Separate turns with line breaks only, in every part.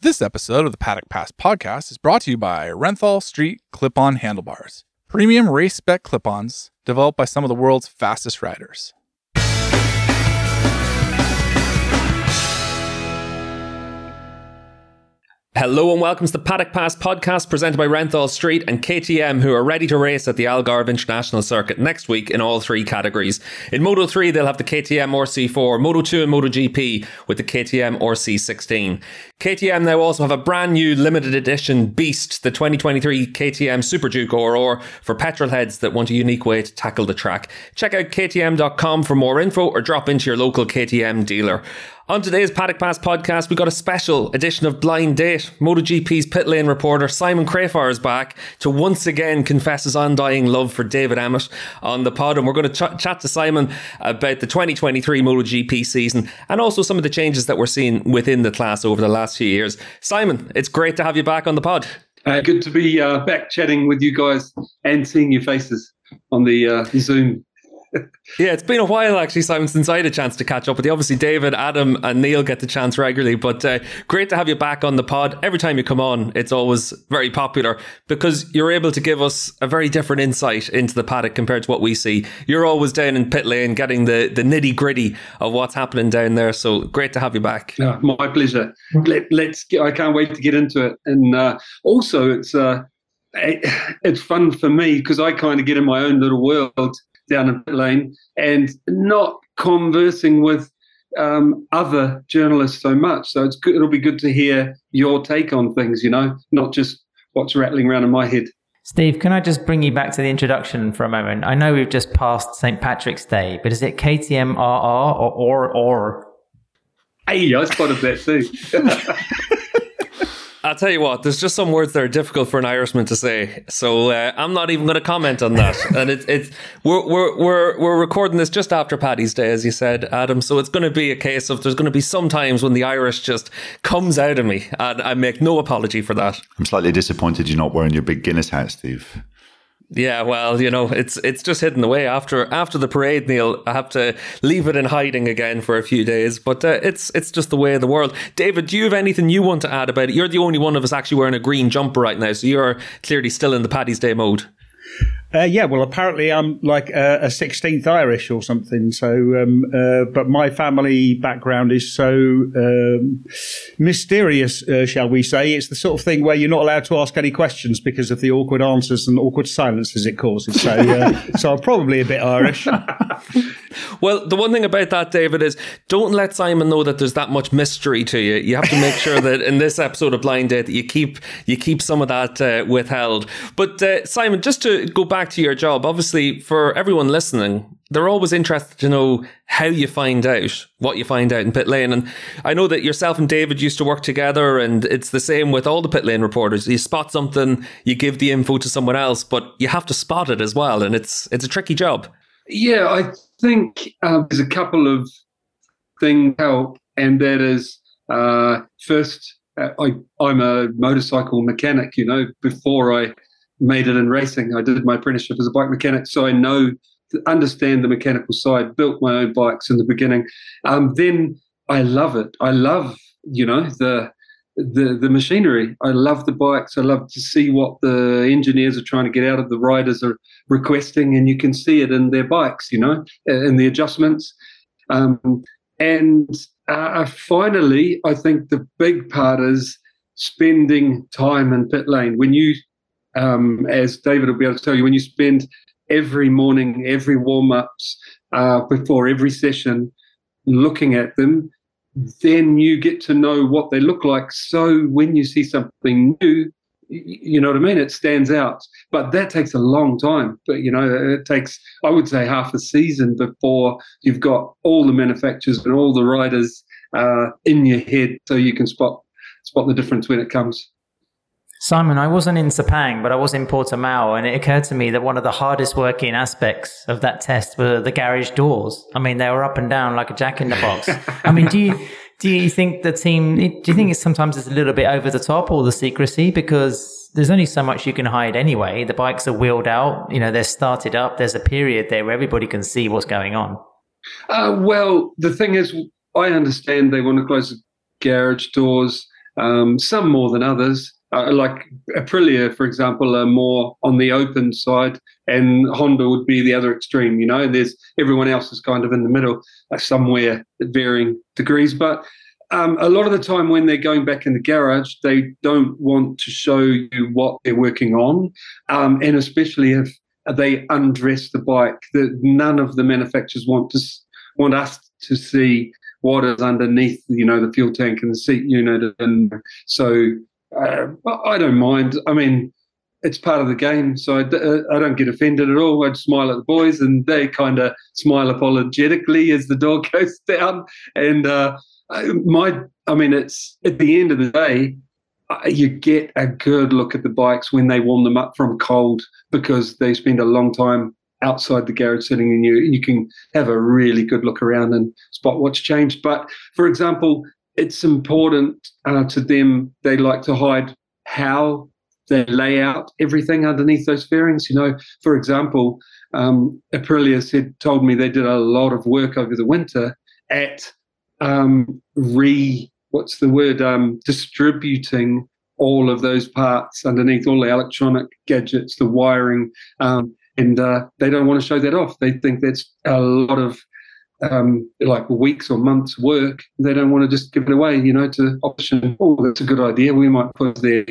This episode of the Paddock Pass podcast is brought to you by Renthal Street Clip On Handlebars, premium race spec clip ons developed by some of the world's fastest riders.
Hello and welcome to the Paddock Pass podcast presented by Renthal Street and KTM, who are ready to race at the Algarve International Circuit next week in all three categories. In Moto 3, they'll have the KTM RC4, Moto 2 and Moto GP with the KTM RC16. KTM now also have a brand new limited edition Beast, the 2023 KTM Super Duke RR for petrol heads that want a unique way to tackle the track. Check out ktm.com for more info or drop into your local KTM dealer. On today's Paddock Pass podcast, we got a special edition of Blind Date. MotoGP's pit lane reporter Simon Crafar is back to once again confess his undying love for David Emmett on the pod. And we're going to ch- chat to Simon about the 2023 MotoGP season and also some of the changes that we're seeing within the class over the last few years. Simon, it's great to have you back on the pod.
Uh, good to be uh, back chatting with you guys and seeing your faces on the uh, Zoom
yeah, it's been a while actually, Simon, since I had a chance to catch up with you. Obviously, David, Adam, and Neil get the chance regularly, but uh, great to have you back on the pod. Every time you come on, it's always very popular because you're able to give us a very different insight into the paddock compared to what we see. You're always down in pit lane getting the, the nitty gritty of what's happening down there. So great to have you back.
Oh, my pleasure. Let, us I can't wait to get into it. And uh, also, it's uh, it, it's fun for me because I kind of get in my own little world down a lane and not conversing with um, other journalists so much. So it's good, it'll be good to hear your take on things, you know, not just what's rattling around in my head.
Steve, can I just bring you back to the introduction for a moment? I know we've just passed St. Patrick's Day, but is it KTM RR or or or?
Hey, I spotted that too.
I'll tell you what, there's just some words that are difficult for an Irishman to say. So uh, I'm not even going to comment on that. and it's it's we're, we're we're we're recording this just after Paddy's Day, as you said, Adam. So it's going to be a case of there's going to be some times when the Irish just comes out of me, and I make no apology for that.
I'm slightly disappointed you're not wearing your big Guinness hat, Steve.
Yeah, well, you know, it's it's just hidden away after after the parade, Neil. I have to leave it in hiding again for a few days, but uh, it's it's just the way of the world. David, do you have anything you want to add about it? You're the only one of us actually wearing a green jumper right now, so you're clearly still in the Paddy's Day mode.
Uh, yeah, well, apparently I'm like a, a 16th Irish or something. So, um, uh, but my family background is so um, mysterious, uh, shall we say? It's the sort of thing where you're not allowed to ask any questions because of the awkward answers and awkward silences it causes. So, uh, so I'm probably a bit Irish.
well, the one thing about that, David, is don't let Simon know that there's that much mystery to you. You have to make sure that in this episode of Blind Date you keep you keep some of that uh, withheld. But uh, Simon, just to go back back to your job, obviously, for everyone listening, they're always interested to know how you find out what you find out in pit lane. And I know that yourself and David used to work together, and it's the same with all the pit lane reporters. You spot something, you give the info to someone else, but you have to spot it as well, and it's it's a tricky job.
Yeah, I think uh, there's a couple of things help, and that is uh, first, uh, I, I'm a motorcycle mechanic. You know, before I made it in racing. I did my apprenticeship as a bike mechanic, so I know, understand the mechanical side. Built my own bikes in the beginning. Um, then I love it. I love, you know, the the the machinery. I love the bikes. I love to see what the engineers are trying to get out of the riders are requesting, and you can see it in their bikes, you know, in the adjustments. Um, and uh, finally, I think the big part is spending time in pit lane. When you um, as David will be able to tell you, when you spend every morning, every warm ups, uh, before every session, looking at them, then you get to know what they look like. So when you see something new, you know what I mean? It stands out. But that takes a long time. But, you know, it takes, I would say, half a season before you've got all the manufacturers and all the riders uh, in your head so you can spot spot the difference when it comes.
Simon, I wasn't in Sepang, but I was in Portimao, and it occurred to me that one of the hardest working aspects of that test were the garage doors. I mean, they were up and down like a jack in the box. I mean, do you do you think the team? Do you think it's sometimes it's a little bit over the top, or the secrecy? Because there's only so much you can hide anyway. The bikes are wheeled out. You know, they're started up. There's a period there where everybody can see what's going on.
Uh, well, the thing is, I understand they want to close the garage doors Um, some more than others. Uh, like Aprilia, for example, are more on the open side, and Honda would be the other extreme. You know, there's everyone else is kind of in the middle, uh, somewhere at varying degrees. But um, a lot of the time when they're going back in the garage, they don't want to show you what they're working on, um, and especially if they undress the bike. That none of the manufacturers want to want us to see what is underneath, you know, the fuel tank and the seat unit, and so uh, I don't mind. I mean, it's part of the game, so I, uh, I don't get offended at all. I just smile at the boys, and they kind of smile apologetically as the door goes down. And uh, my, I mean, it's at the end of the day, uh, you get a good look at the bikes when they warm them up from cold because they spend a long time outside the garage sitting in you you can have a really good look around and spot what's changed but for example it's important uh, to them. They like to hide how they lay out everything underneath those fairings. You know, for example, um, Aprilia said told me they did a lot of work over the winter at um, re what's the word um, distributing all of those parts underneath all the electronic gadgets, the wiring, um, and uh, they don't want to show that off. They think that's a lot of um, like weeks or months' work. They don't want to just give it away, you know, to option. Oh, that's a good idea. We might put there.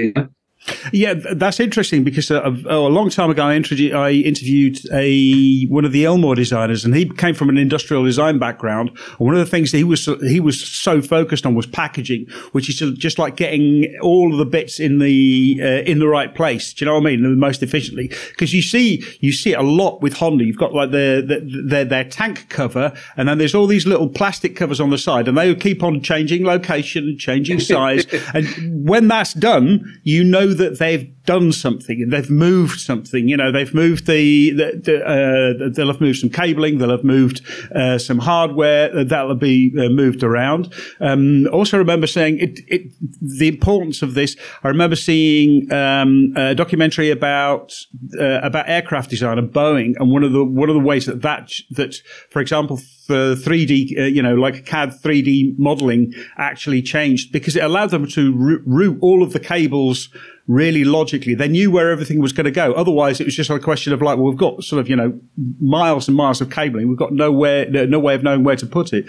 Yeah, that's interesting because uh, oh, a long time ago, I, I, interviewed a one of the Elmore designers, and he came from an industrial design background. And one of the things that he was he was so focused on was packaging, which is just like getting all of the bits in the uh, in the right place. Do you know what I mean? The most efficiently, because you see you see it a lot with Honda. You've got like the, the their their tank cover, and then there's all these little plastic covers on the side, and they keep on changing location, changing size, and when that's done, you know that they've done something, and they've moved something. You know, they've moved the, the, the uh, they'll have moved some cabling, they'll have moved uh, some hardware uh, that'll be uh, moved around. Um, also, remember saying it, it, the importance of this. I remember seeing um, a documentary about uh, about aircraft design and Boeing, and one of the one of the ways that that that, for example, for 3D, uh, you know, like CAD 3D modeling actually changed because it allowed them to route all of the cables really logically. They knew where everything was going to go. Otherwise, it was just a question of like, well, we've got sort of, you know, miles and miles of cabling. We've got nowhere, no way of knowing where to put it.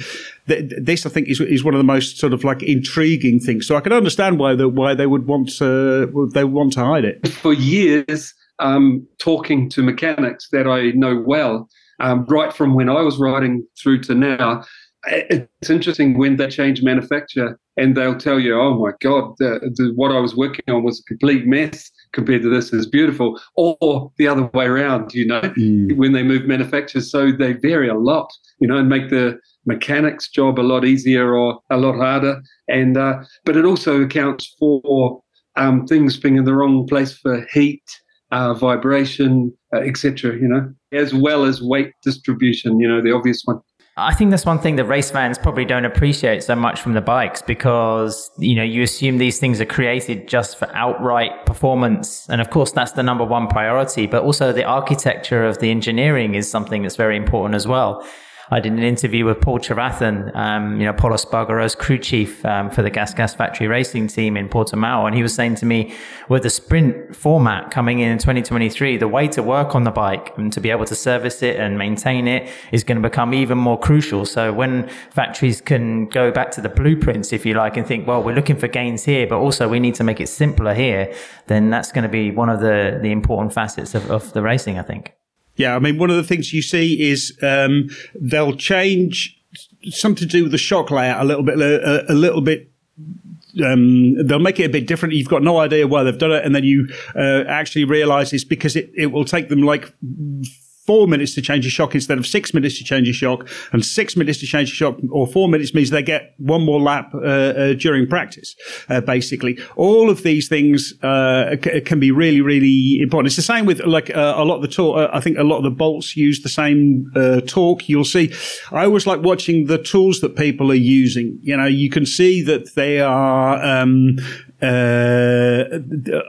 This, I think, is, is one of the most sort of like intriguing things. So I can understand why the, why they would want to, they want to hide it.
For years, um, talking to mechanics that I know well, um, right from when I was riding through to now, it's interesting when they change manufacture and they'll tell you, "Oh my God, the, the, what I was working on was a complete mess compared to this. is beautiful," or the other way around. You know, mm. when they move manufacturers, so they vary a lot. You know, and make the mechanic's job a lot easier or a lot harder. And uh, but it also accounts for um, things being in the wrong place for heat, uh, vibration, uh, etc. You know, as well as weight distribution. You know, the obvious one.
I think that's one thing that race fans probably don't appreciate so much from the bikes because, you know, you assume these things are created just for outright performance. And of course, that's the number one priority, but also the architecture of the engineering is something that's very important as well. I did an interview with Paul Trevathan, um, you know, Pol Espargaro's crew chief um, for the Gas Gas Factory racing team in Portimao. And he was saying to me, with the sprint format coming in in 2023, the way to work on the bike and to be able to service it and maintain it is going to become even more crucial. So when factories can go back to the blueprints, if you like, and think, well, we're looking for gains here, but also we need to make it simpler here, then that's going to be one of the, the important facets of, of the racing, I think.
Yeah, I mean, one of the things you see is um, they'll change something to do with the shock layout a little bit, a, a little bit um, they'll make it a bit different. You've got no idea why they've done it, and then you uh, actually realize it's because it, it will take them like four minutes to change a shock instead of six minutes to change a shock, and six minutes to change a shock, or four minutes means they get one more lap uh, uh, during practice. Uh, basically, all of these things uh, c- can be really, really important. It's the same with like uh, a lot of the. Uh, I think a lot of the bolts use the same torque. You'll see. I always like watching the tools that people are using. You know, you can see that they are. Um, uh,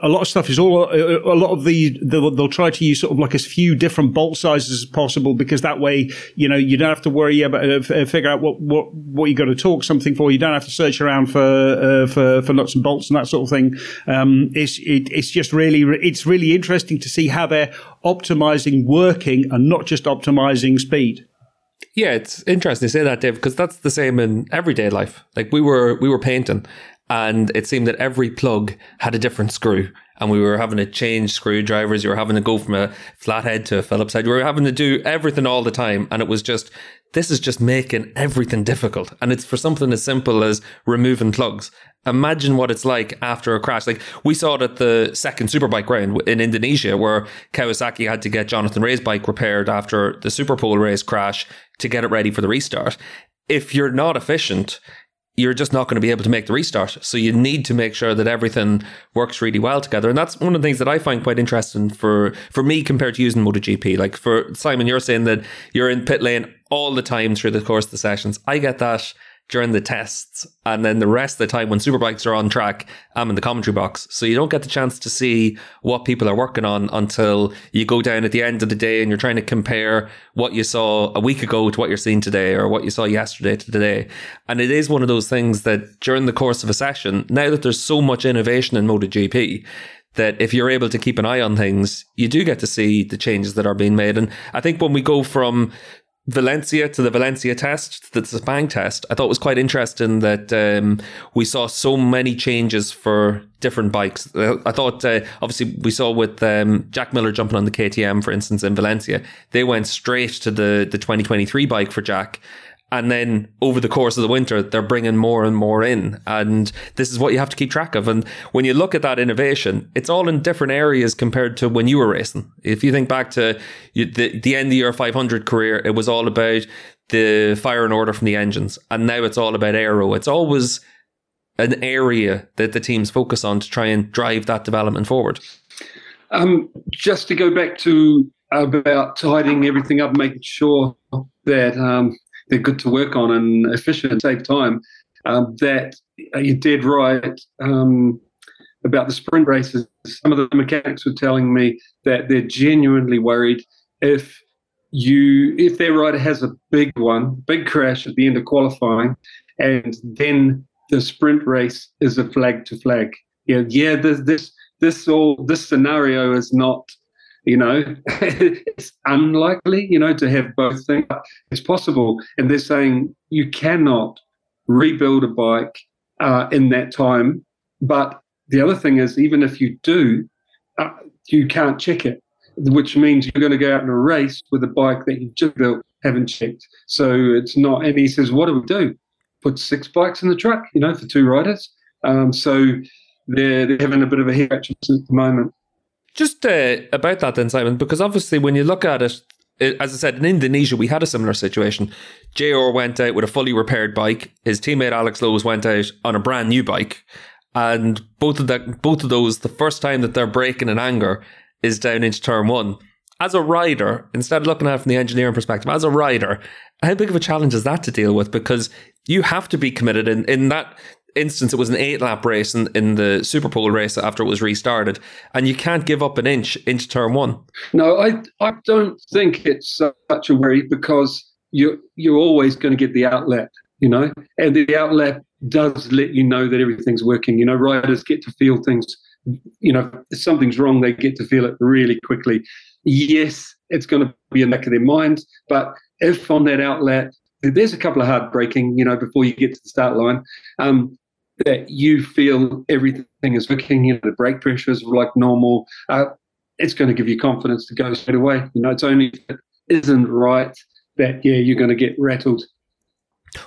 a lot of stuff is all a lot of the they'll, they'll, try to use sort of like as few different bolt sizes as possible because that way you know you don't have to worry about uh, figure out what what what you got to talk something for. You don't have to search around for uh, for for nuts and bolts and that sort of thing. Um, it's it, it's just really it's really interesting to see how they're optimizing working and not just optimizing speed.
Yeah, it's interesting to say that, Dave, because that's the same in everyday life. Like we were we were painting and it seemed that every plug had a different screw and we were having to change screwdrivers. You were having to go from a flathead to a Phillips head. You were having to do everything all the time. And it was just, this is just making everything difficult. And it's for something as simple as removing plugs. Imagine what it's like after a crash. Like we saw it at the second Superbike round in Indonesia where Kawasaki had to get Jonathan Rea's bike repaired after the Superpole race crash to get it ready for the restart. If you're not efficient, you're just not going to be able to make the restart. So you need to make sure that everything works really well together. And that's one of the things that I find quite interesting for, for me compared to using MotoGP. Like for Simon, you're saying that you're in pit lane all the time through the course of the sessions. I get that during the tests. And then the rest of the time when superbikes are on track, I'm in the commentary box. So you don't get the chance to see what people are working on until you go down at the end of the day and you're trying to compare what you saw a week ago to what you're seeing today or what you saw yesterday to today. And it is one of those things that during the course of a session, now that there's so much innovation in MotoGP, that if you're able to keep an eye on things, you do get to see the changes that are being made. And I think when we go from Valencia to the Valencia test, to the Sepang test, I thought it was quite interesting that um, we saw so many changes for different bikes. Uh, I thought, uh, obviously, we saw with um, Jack Miller jumping on the KTM, for instance, in Valencia, they went straight to the, the 2023 bike for Jack. And then over the course of the winter, they're bringing more and more in. And this is what you have to keep track of. And when you look at that innovation, it's all in different areas compared to when you were racing. If you think back to the, the end of your 500 career, it was all about the firing order from the engines. And now it's all about aero. It's always an area that the teams focus on to try and drive that development forward.
Um, just to go back to about tidying everything up, making sure that um, they're good to work on and efficient, save time. Um, that you did right um, about the sprint races. Some of the mechanics were telling me that they're genuinely worried if you if their rider has a big one, big crash at the end of qualifying, and then the sprint race is a flag to flag. Yeah, yeah. This this this all this scenario is not you know, it's unlikely, you know, to have both things. It's possible. And they're saying you cannot rebuild a bike uh, in that time. But the other thing is, even if you do, uh, you can't check it, which means you're going to go out in a race with a bike that you've just built, haven't checked. So it's not. And he says, what do we do? Put six bikes in the truck, you know, for two riders. Um, so they're, they're having a bit of a hair at the moment.
Just uh, about that then, Simon, because obviously when you look at it, as I said, in Indonesia, we had a similar situation. JR went out with a fully repaired bike. His teammate Alex Lowes went out on a brand new bike. And both of that, both of those, the first time that they're breaking in anger is down into turn one. As a rider, instead of looking at it from the engineering perspective, as a rider, how big of a challenge is that to deal with? Because you have to be committed in, in that instance, it was an eight lap race in, in the Superpole race after it was restarted, and you can't give up an inch into turn one.
No, I I don't think it's such a worry because you're you're always going to get the out lap, you know, and the out lap does let you know that everything's working. You know, riders get to feel things. You know, if something's wrong, they get to feel it really quickly. Yes, it's going to be in the back of their minds, but if on that out lap there's a couple of hard braking, you know, before you get to the start line. Um, that you feel everything is working, you know, the brake pressure is like normal, uh, it's going to give you confidence to go straight away. You know, it's only if it isn't right that, yeah, you're going to get rattled.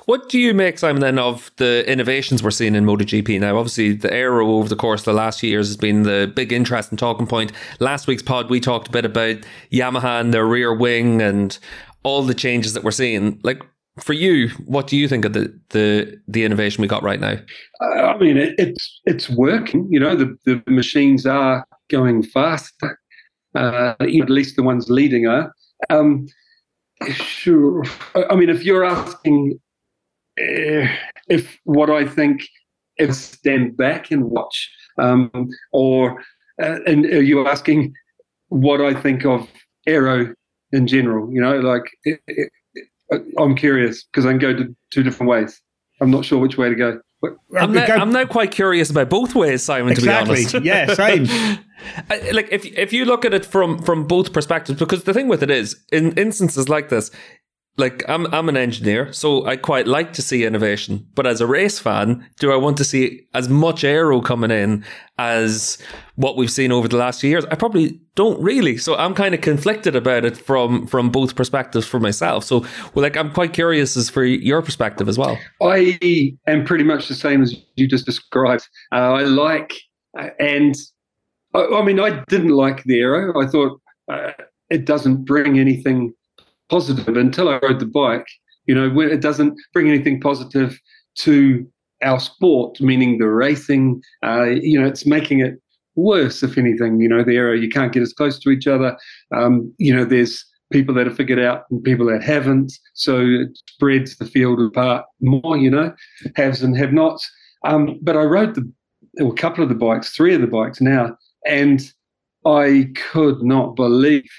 What do you make, Simon, then, of the innovations we're seeing in MotoGP now? Obviously, the aero over the course of the last few years has been the big interest and talking point. Last week's pod, we talked a bit about Yamaha and their rear wing and all the changes that we're seeing. Like, for you, what do you think of the the, the innovation we got right now?
I mean, it, it's it's working. You know, the, the machines are going faster. Uh, at least the ones leading are. Um, sure. I mean, if you're asking uh, if what I think ever stand back and watch? Um, or uh, and are you asking what I think of aero in general? You know, like Uh, I'm curious because I can go to two different ways. I'm not sure which way to go.
I'm now, I'm now quite curious about both ways, Simon.
Exactly.
To be
honest, yeah, same.
Uh, like if if you look at it from from both perspectives, because the thing with it is, in instances like this, like I'm I'm an engineer, so I quite like to see innovation. But as a race fan, do I want to see as much aero coming in as what we've seen over the last few years? I probably don't really. So I'm kind of conflicted about it from from both perspectives for myself. So well, like I'm quite curious as for your perspective as well.
I am pretty much the same as you just described. Uh, I like uh, and I, I, mean I didn't like the aero. I thought uh, it doesn't bring anything positive until I rode the bike. You know, when it doesn't bring anything positive to our sport, meaning the racing. Uh, you know, it's making it worse, if anything. You know, the area you can't get as close to each other. Um, you know, there's people that have figured out and people that haven't. So it spreads the field apart more. You know, haves and have-nots. Um, but I rode the well, a couple of the bikes, three of the bikes now, and I could not believe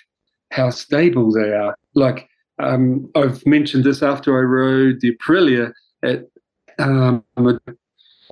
how stable they are. Like um, I've mentioned this after I rode the Aprilia at. Um,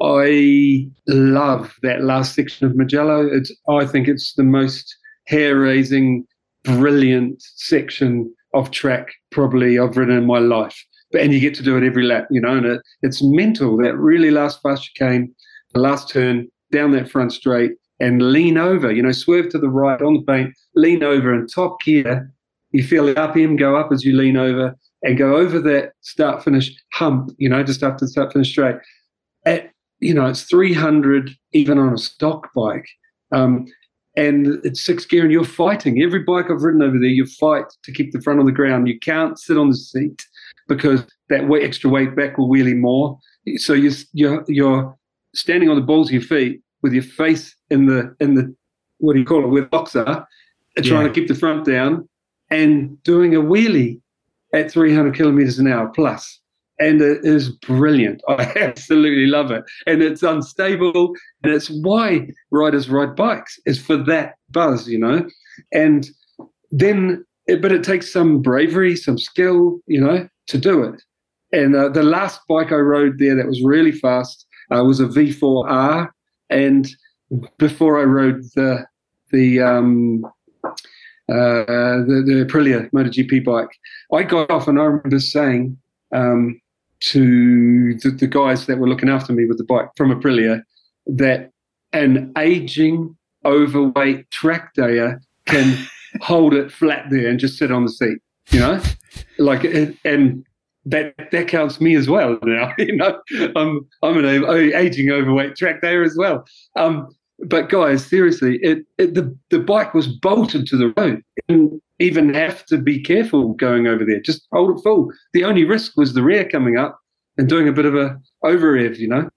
I love that last section of Mugello. It's I think it's the most hair-raising, brilliant section of track probably I've ridden in my life. But and you get to do it every lap, you know, and it, it's mental. That really last fast chicane, the last turn down that front straight, and lean over. You know, swerve to the right on the bank, lean over, and top gear you feel the RPM go up as you lean over and go over that start finish hump, you know, just after the start finish straight. At, you know, it's 300 even on a stock bike. Um, and it's six gear and you're fighting. Every bike I've ridden over there, you fight to keep the front on the ground. You can't sit on the seat because that weight, extra weight back will wheelie more. So you're, you're, you're standing on the balls of your feet with your face in the, in the, what do you call it, with boxer, trying yeah. to keep the front down and doing a wheelie at 300 kilometers an hour plus. And it is brilliant. I absolutely love it. And it's unstable. And it's why riders ride bikes, is for that buzz, you know? And then, but it takes some bravery, some skill, you know, to do it. And uh, the last bike I rode there that was really fast uh, was a V4R. And before I rode the, the, um, uh, the, the Aprilia MotoGP bike. I got off and I remember saying um, to the, the, guys that were looking after me with the bike from Aprilia that an aging, overweight track dayer can hold it flat there and just sit on the seat, you know? Like, and that that counts me as well now. You know, I'm I'm an aging overweight track dayer as well. Um, but guys, seriously, it, it, the the bike was bolted to the road. And even have to be careful going over there. Just hold it full. The only risk was the rear coming up and doing a bit of a over rev, you know.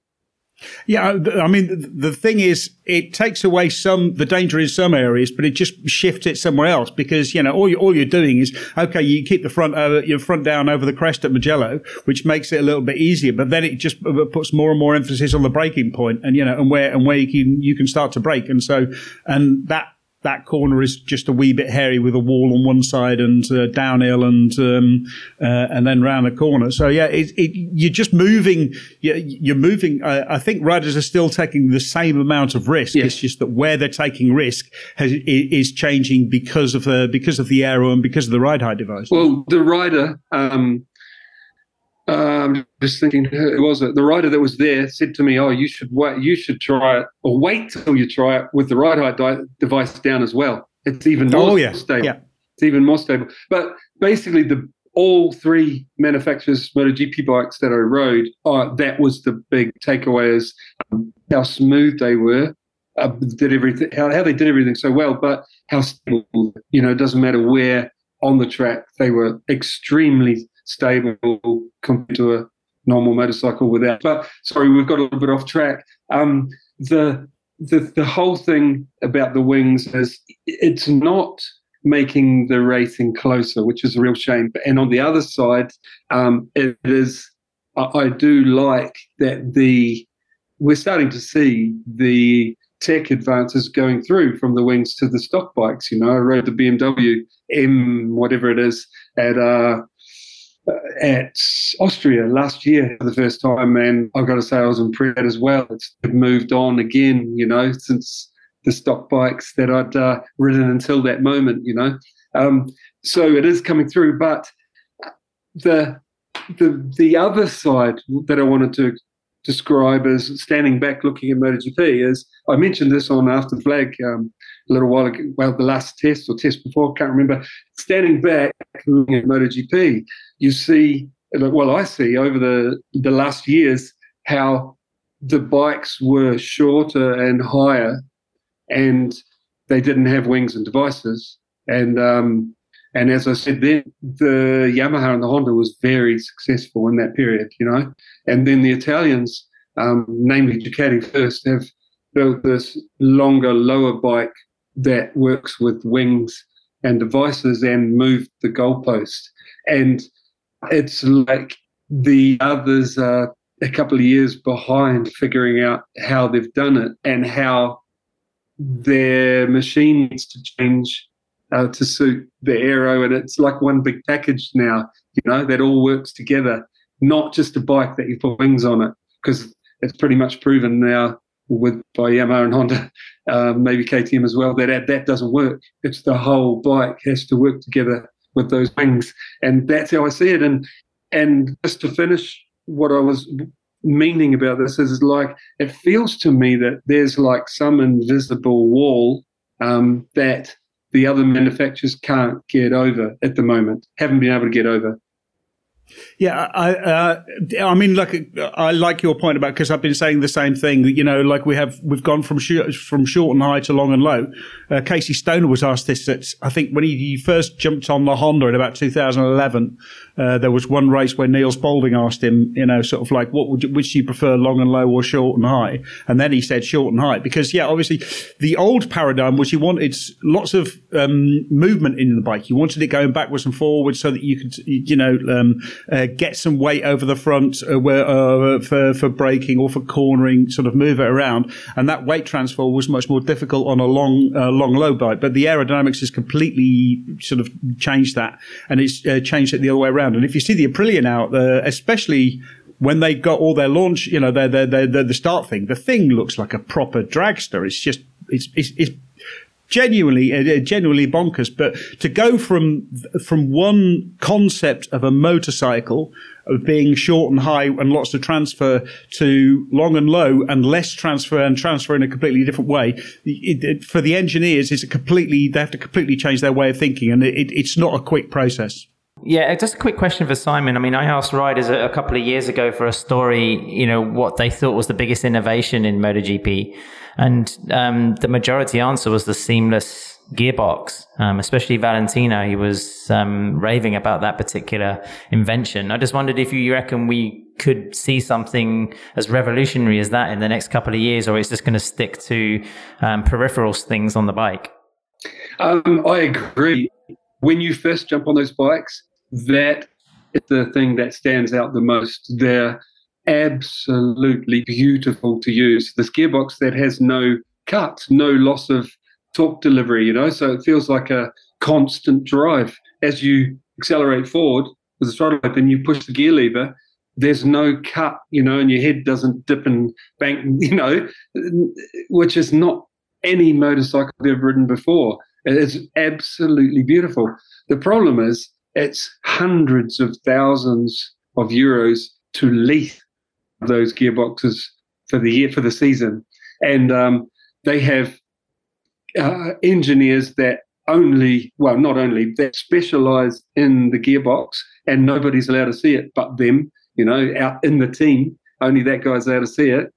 Yeah, I mean, the thing is, it takes away some the danger in some areas, but it just shifts it somewhere else because you know all you all you're doing is okay, you keep the front uh, your front down over the crest at Mugello, which makes it a little bit easier, but then it just uh, puts more and more emphasis on the braking point and you know and where and where you can you can start to brake, and so and that that corner is just a wee bit hairy with a wall on one side and uh, downhill and um, uh, and then round the corner. So yeah, it, it, you're just moving. You're, you're moving. Uh, I think riders are still taking the same amount of risk. It's just that where they're taking risk has, is changing because of the because of the aero and because of the ride height device.
Well, the rider. Um, um, just thinking, who was it? The rider that was there said to me, "Oh, you should wait. You should try it, or wait till you try it with the ride height di- device down as well. It's even more oh, yeah. stable. Yeah. It's even more stable. But basically, the all three manufacturers MotoGP bikes that I rode, oh, that was the big takeaway: is um, how smooth they were, uh, did everything, how, how they did everything so well, but how stable. You know, it doesn't matter where on the track they were extremely stable compared to a normal motorcycle without. But sorry, we've got a little bit off track. Um, the the the whole thing about the wings is it's not making the racing closer, which is a real shame. And on the other side, um, it is. I, I do like that the we're starting to see the tech advances going through from the wings to the stock bikes. You know, I rode the BMW M, whatever it is, at uh, at Austria last year for the first time, and I've got to say I was impressed as well. It's moved on again, you know, since the stock bikes that I'd uh, ridden until that moment, you know. Um, so it is coming through, but the the the other side that I wanted to describe as standing back looking at MotoGP is I mentioned this on After the Flag um, a little while ago, well, the last test or test before, can't remember. Standing back looking at MotoGP, you see, well, I see over the, the last years how the bikes were shorter and higher and they didn't have wings and devices. And um, and as I said, then the Yamaha and the Honda was very successful in that period, you know. And then the Italians, um, namely Ducati first, have built this longer, lower bike that works with wings and devices and moved the goalpost. And it's like the others are a couple of years behind figuring out how they've done it and how their machine needs to change uh, to suit the aero, and it's like one big package now. You know that all works together, not just a bike that you put wings on it, because it's pretty much proven now with by Yamaha and Honda, uh, maybe KTM as well, that that doesn't work. It's the whole bike has to work together with those wings, and that's how I see it. And and just to finish, what I was meaning about this is like it feels to me that there's like some invisible wall um, that the other manufacturers can't get over at the moment, haven't been able to get over.
Yeah, I, uh, I mean, like, I like your point about because I've been saying the same thing. You know, like we have, we've gone from short, from short and high to long and low. Uh, Casey Stoner was asked this. At, I think when he, first jumped on the Honda in about 2011, uh, there was one race where Niels Bolding asked him, you know, sort of like, what would you, which do you prefer, long and low or short and high? And then he said short and high because, yeah, obviously the old paradigm was you wanted lots of um, movement in the bike. You wanted it going backwards and forwards so that you could, you know. Um, uh, get some weight over the front uh, where, uh, for, for braking or for cornering, sort of move it around. And that weight transfer was much more difficult on a long, uh, long low bike. But the aerodynamics has completely sort of changed that and it's uh, changed it the other way around. And if you see the Aprilia now, especially when they got all their launch, you know, their, their, the start thing, the thing looks like a proper dragster. It's just, it's, it's, it's genuinely uh, genuinely bonkers but to go from from one concept of a motorcycle of being short and high and lots of transfer to long and low and less transfer and transfer in a completely different way it, it, for the engineers it's a completely they have to completely change their way of thinking and it, it's not a quick process
yeah, just a quick question for Simon. I mean, I asked riders a, a, couple of years ago for a story, you know, what they thought was the biggest innovation in MotoGP. And um, the majority answer was the seamless gearbox, um, especially Valentino. He was um, raving about that particular invention. I just wondered if you reckon we could see something as revolutionary as that in the next couple of years, or it's just going to stick to um, peripheral things on the bike.
Um, I agree. When you first jump on those bikes, that is the thing that stands out the most. They're absolutely beautiful to use. This gearbox that has no cut, no loss of torque delivery, you know, so it feels like a constant drive. As you accelerate forward with the throttle open, you push the gear lever, there's no cut, you know, and your head doesn't dip and bank, you know, which is not any motorcycle ever ridden before. It's absolutely beautiful. The problem is it's hundreds of thousands of euros to lease those gearboxes for the year for the season, and um, they have uh, engineers that only well not only that specialize in the gearbox, and nobody's allowed to see it but them. You know, out in the team, only that guy's allowed to see it,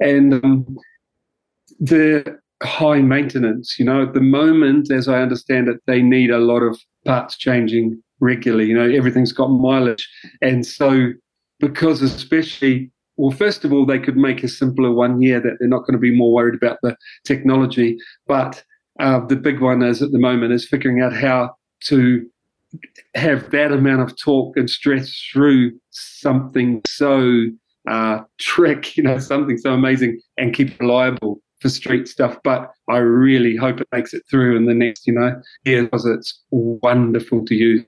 and um, the high maintenance. You know, at the moment, as I understand it, they need a lot of parts changing regularly. You know, everything's got mileage, and so because especially well, first of all, they could make a simpler one year that they're not going to be more worried about the technology. But uh, the big one is at the moment is figuring out how to have that amount of torque and stress through something so uh, trick, you know, something so amazing and keep reliable for street stuff. But I really hope it makes it through in the next, you know, year because it's wonderful to use.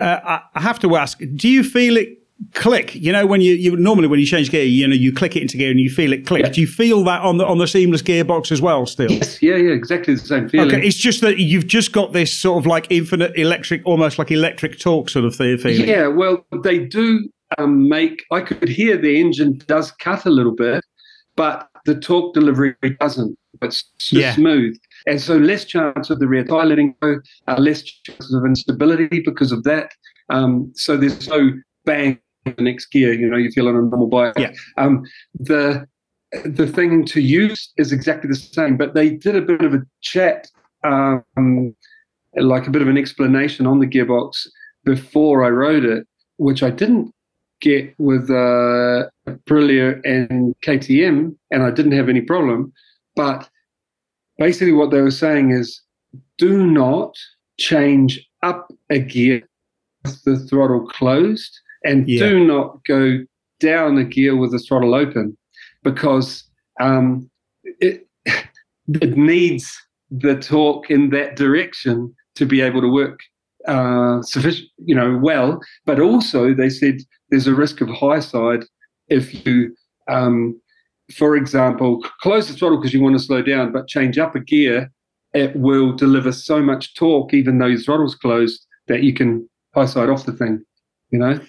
Uh, I have to ask, do you feel it click? You know, when you, you normally when you change gear, you know, you click it into gear and you feel it click.
Yeah.
Do you feel that on the on the seamless gearbox as well? Still,
Yes, yeah, yeah, exactly the same feeling.
okay. It's just that you've just got this sort of like infinite electric, almost like electric torque sort of thing, feeling.
Yeah, well, they do um, make. I could hear the engine does cut a little bit, but the torque delivery doesn't. It's
Yeah.
smooth, and so less chance of the rear tire letting go, uh, less chances of instability because of that. Um, so there's no bang in the next gear. You know, you feel on a normal bike.
Yeah.
Um, the the thing to use is exactly the same, but they did a bit of a chat, um, like a bit of an explanation on the gearbox before I rode it, which I didn't get with uh, Aprilia and KTM, and I didn't have any problem. But basically, what they were saying is do not change up a gear with the throttle closed, and
Yeah.
do not go down a gear with the throttle open because um, it, it needs the torque in that direction to be able to work uh, sufficient, you know, well. But also, they said there's a risk of high side if you, um, for example, close the throttle because you want to slow down, but change up a gear. It will deliver so much torque, even though your throttle's closed, that you can high side off the thing. You know,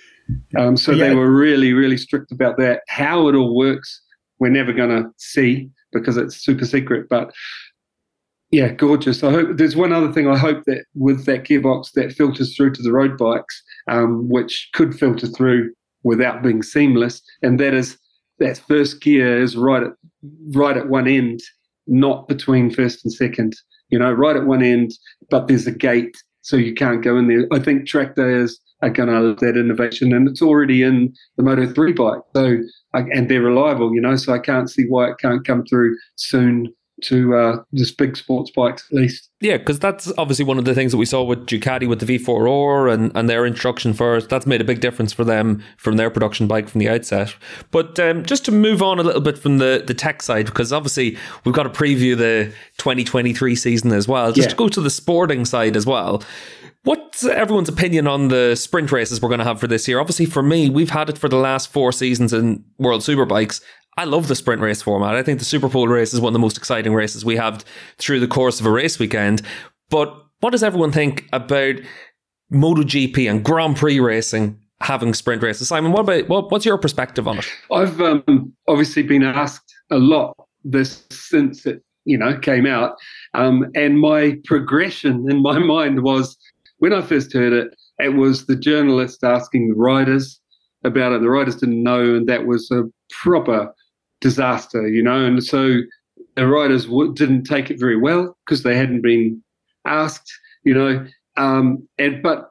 um, so
Yeah.
they were really, really strict about that. How it all works, we're never going to see because it's super secret. But yeah, gorgeous. I hope there's one other thing. I hope that with that gearbox that filters through to the road bikes, um, which could filter through without being seamless, and that is that first gear is right at right at one end, not between first and second. You know, right at one end, but there's a gate, so you can't go in there. I think track days are going to love that innovation, and it's already in the Moto Three bike. So, I, and they're reliable. You know, so I can't see why it can't come through soon to uh, this big sports bikes at least.
Yeah, because that's obviously one of the things that we saw with Ducati with the V4R and, and their introduction first. That's made a big difference for them from their production bike from the outset. But um, just to move on a little bit from the, the tech side, because obviously we've got to preview the 2023 season as well, just
Yeah.
to go to the sporting side as well. What's everyone's opinion on the sprint races we're going to have for this year? Obviously, for me, we've had it for the last four seasons in World Superbikes. I love the sprint race format. I think the Superpole race is one of the most exciting races we have through the course of a race weekend. But what does everyone think about MotoGP and Grand Prix racing having sprint races? Simon, what about what, what's your perspective on it?
I've um, obviously been asked a lot this since it you know came out, um, and my progression in my mind was when I first heard it, it was the journalist asking the riders about it. The riders didn't know, and that was a proper disaster, you know. And so the riders w- didn't take it very well because they hadn't been asked, you know. Um, and but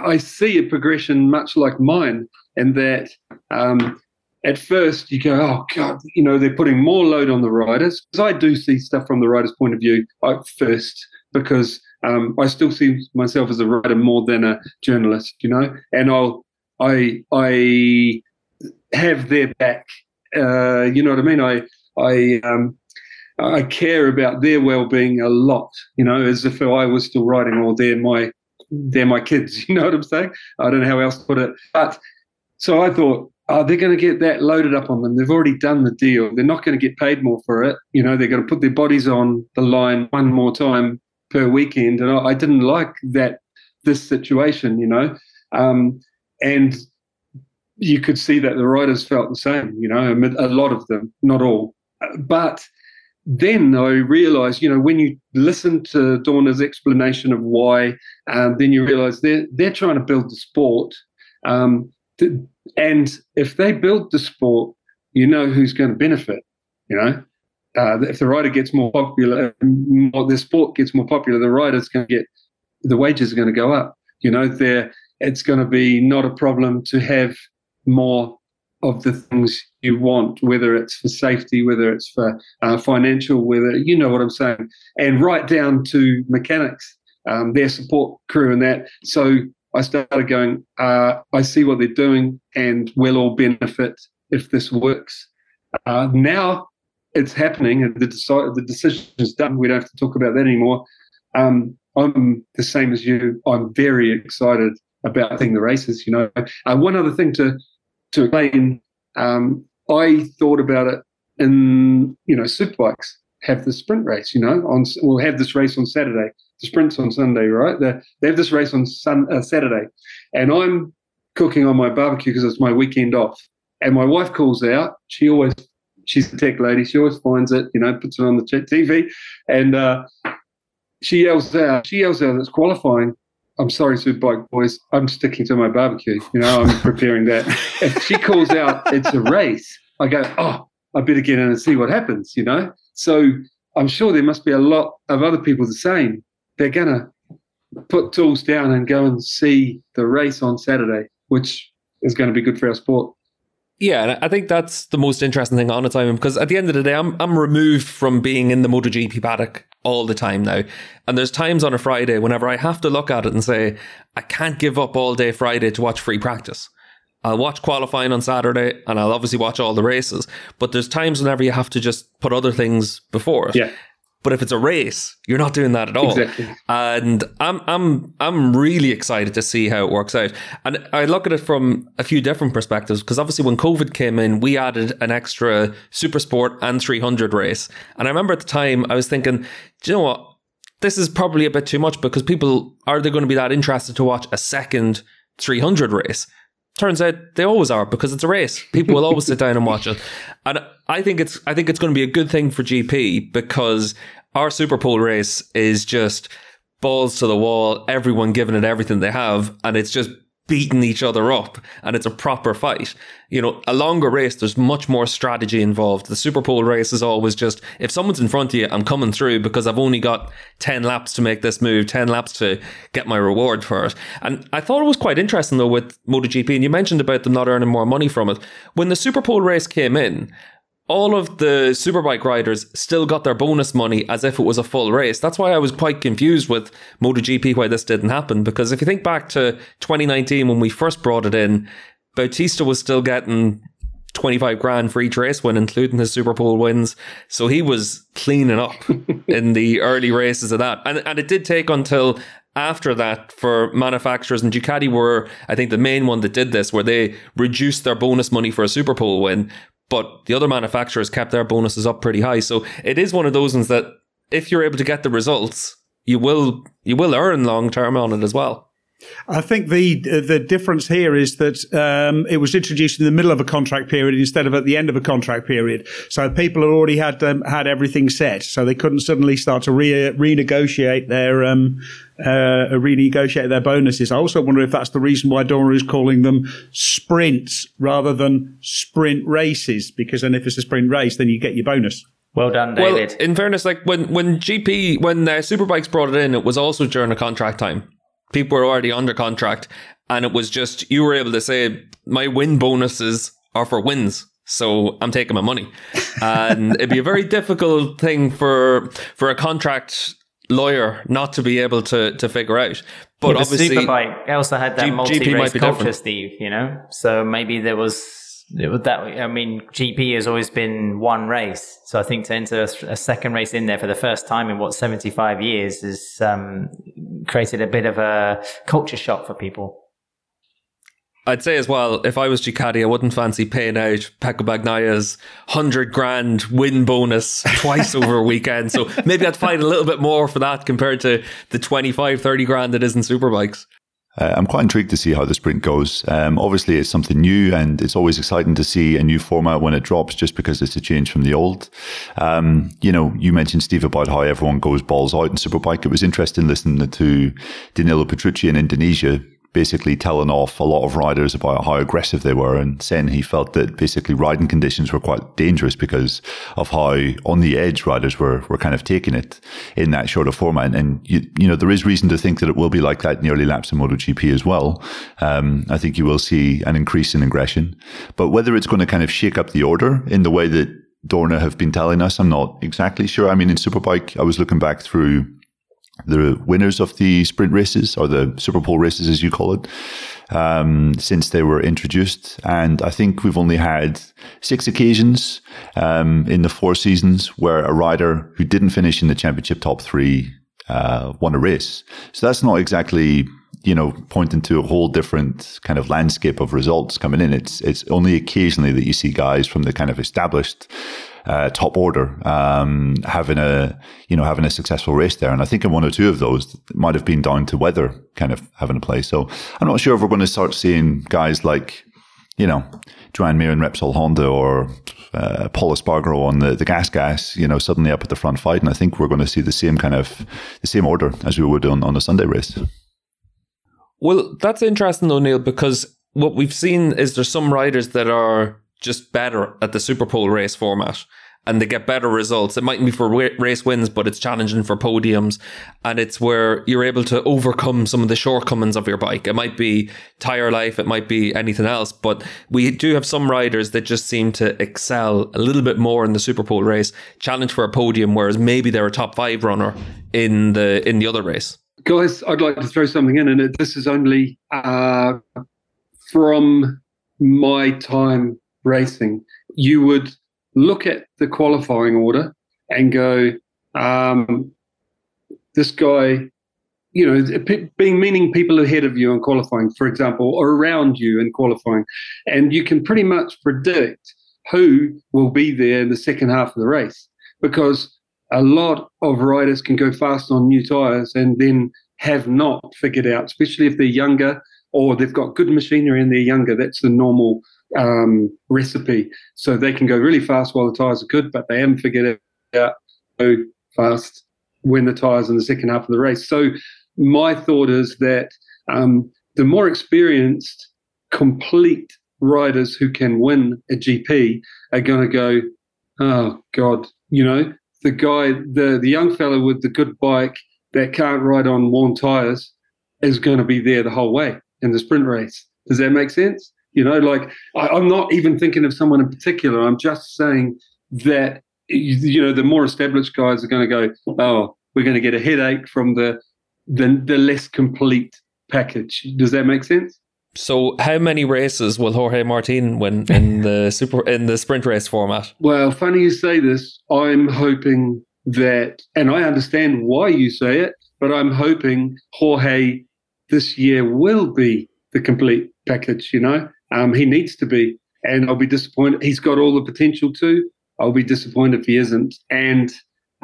I see a progression much like mine, in that um, at first you go, oh god, you know, they're putting more load on the riders. Because I do see stuff from the rider's point of view at first, because um, I still see myself as a rider more than a journalist, you know, and I'll I I have their back. Uh, you know what I mean? I I um, I care about their well-being a lot. You know, as if I was still riding, or they're my they're my kids. You know what I'm saying? I don't know how else to put it. But so I thought, oh, they're going to get that loaded up on them. They've already done the deal. They're not going to get paid more for it. You know, they're going to put their bodies on the line one more time per weekend. And I, I didn't like that this situation. You know, um, and you could see that the riders felt the same. You know, a lot of them, not all, but then I realized, you know, when you listen to Dorna's explanation of why, um, then you realize they're they're trying to build the sport, um, th- and if they build the sport, you know who's going to benefit. You know, uh, if the rider gets more popular, more, the sport gets more popular, the rider's going to get the wages are going to go up. You know, it's going to be not a problem to have more of the things you want, whether it's for safety, whether it's for uh, financial, whether you know what I'm saying, and right down to mechanics, um, their support crew, and that. So I started going, uh, I see what they're doing, and we'll all benefit if this works. Uh, now it's happening, and the, deci- the decision is done. We don't have to talk about that anymore. Um, I'm the same as you. I'm very excited about seeing the races. You know, uh, one other thing to to explain. Um, I thought about it in you know superbikes have the sprint race. You know, on we'll have this race on Saturday. The sprint's on Sunday, right? The, they have this race on sun, uh, Saturday, and I'm cooking on my barbecue because it's my weekend off. And my wife calls out. She always, she's a tech lady. She always finds it, you know, puts it on the TV, and uh, she yells out. She yells out. It's qualifying. I'm sorry, Superbike boys. I'm sticking to my barbecue. You know, I'm preparing that. if she calls out, it's a race. I go, oh, I better get in and see what happens. You know, so I'm sure there must be a lot of other people the same. They're gonna put tools down and go and see the race on Saturday, which is going to be good for our sport.
Yeah, and I think that's the most interesting thing on it, Simon, because at the end of the day, I'm I'm removed from being in the MotoGP paddock all the time now. And there's times on a Friday whenever I have to look at it and say, I can't give up all day Friday to watch free practice. I'll watch qualifying on Saturday and I'll obviously watch all the races. But there's times whenever you have to just put other things before it.
Yeah.
But if it's a race, you're not doing that at all.
Exactly.
And I'm I'm I'm really excited to see how it works out. And I look at it from a few different perspectives because obviously when COVID came in, we added an extra super sport and 300 race. And I remember at the time I was thinking, do you know what? This is probably a bit too much because people are they going to be that interested to watch a second 300 race? Turns out they always are because it's a race. People will always sit down and watch it. And I think it's I think it's going to be a good thing for GP because our Superpole race is just balls to the wall, everyone giving it everything they have, and it's just beating each other up and it's a proper fight. You know, a longer race, there's much more strategy involved. The Super Superpole race is always just, if someone's in front of you, I'm coming through because I've only got 10 laps to make this move, 10 laps to get my reward for it. And I thought it was quite interesting though with MotoGP, and you mentioned about them not earning more money from it. When the Super Superpole race came in, all of the superbike riders still got their bonus money as if it was a full race. That's why I was quite confused with MotoGP why this didn't happen. Because if you think back to 2019 when we first brought it in, Bautista was still getting 25 grand for each race win, including his Superpole wins. So he was cleaning up in the early races of that. And, and it did take until after that for manufacturers and Ducati were, I think, the main one that did this, where they reduced their bonus money for a Superpole win but the other manufacturers kept their bonuses up pretty high. So it is one of those ones that if you're able to get the results, you will you will earn long term on it as well.
I think the the difference here is that um, it was introduced in the middle of a contract period instead of at the end of a contract period. So people had already had um, had everything set, so they couldn't suddenly start to re- renegotiate their um, uh, renegotiate their bonuses. I also wonder if that's the reason why Dorna is calling them sprints rather than sprint races, because then if it's a sprint race, then you get your bonus.
Well done, David.
Well, in fairness, like when when GP when uh, Superbikes brought it in, it was also during a contract time people were already under contract, and it was just you were able to say my win bonuses are for wins. So I'm taking my money, and it'd be a very difficult thing for for a contract lawyer not to be able to to figure out. But
yeah,
obviously,
Superbike also had that
G-
multi-race culture,
different.
Steve. You know, so maybe there was was that. I mean, GP has always been one race, so I think to enter a, a second race in there for the first time in what seventy-five years has um, created a bit of a culture shock for people.
I'd say as well, if I was Ducati, I wouldn't fancy paying out Pecco Bagnaia's 100 grand win bonus twice over a weekend. So maybe I'd fight a little bit more for that compared to the 25, 30 grand that is in Superbikes.
Uh, I'm quite intrigued to see how the sprint goes. Um, obviously, it's something new, and it's always exciting to see a new format when it drops, just because it's a change from the old. Um, you know, you mentioned Steve about how everyone goes balls out in Superbike. It was interesting listening to Danilo Petrucci in Indonesia basically telling off a lot of riders about how aggressive they were and saying he felt that basically riding conditions were quite dangerous because of how on the edge riders were, were kind of taking it in that shorter format. And, you, you know, there is reason to think that it will be like that in the early laps in MotoGP as well. Um, I think you will see an increase in aggression, but whether it's going to kind of shake up the order in the way that Dorna have been telling us, I'm not exactly sure. I mean, in Superbike, I was looking back through the winners of the sprint races or the Super Pole races, as you call it, um, since they were introduced. And I think we've only had six occasions um, in the four seasons where a rider who didn't finish in the championship top three uh, won a race. So that's not exactly you know, pointing to a whole different kind of landscape of results coming in. It's it's only occasionally that you see guys from the kind of established uh, top order um, having a you know having a successful race there. And I think in one or two of those might have been down to weather kind of having a play. So I'm not sure if we're going to start seeing guys like you know Joan Mir and Repsol Honda or uh, Pol Espargaro on the, the gas gas, you know, suddenly up at the front fight. And I think we're going to see the same kind of the same order as we would on, on a Sunday race.
Well, that's interesting O'Neill, because what we've seen is there's some riders that are just better at the Super Pole race format and they get better results. It mightn't be for race wins, but it's challenging for podiums. And it's where you're able to overcome some of the shortcomings of your bike. It might be tire life, it might be anything else, but we do have some riders that just seem to excel a little bit more in the Super Pole race, challenge for a podium, whereas maybe they're a top five runner in the in the other race
guys, I'd like to throw something in, and this is only uh, from my time racing. You would look at the qualifying order and go, um, this guy, you know, being meaning people ahead of you in qualifying, for example, or around you in qualifying, and you can pretty much predict who will be there in the second half of the race because a lot of riders can go fast on new tires and then have not figured out, especially if they're younger or they've got good machinery and they're younger. That's the normal um, recipe. So they can go really fast while the tires are good, but they haven't figured out go fast when the tires in the second half of the race. So my thought is that um, the more experienced, complete riders who can win a GP are going to go, oh God, you know, the guy, the the young fellow with the good bike that can't ride on worn tires is going to be there the whole way in the sprint race. Does that make sense? You know, like I, I'm not even thinking of someone in particular. I'm just saying that you know the more established guys are going to go, oh, we're going to get a headache from the the, the less complete package. Does that make sense?
So, how many races will Jorge Martin win in the super in the sprint race format?
Well, funny you say this. I'm hoping that, and I understand why you say it, but I'm hoping Jorge this year will be the complete package. You know, um, he needs to be, and I'll be disappointed. He's got all the potential to. I'll be disappointed if he isn't, and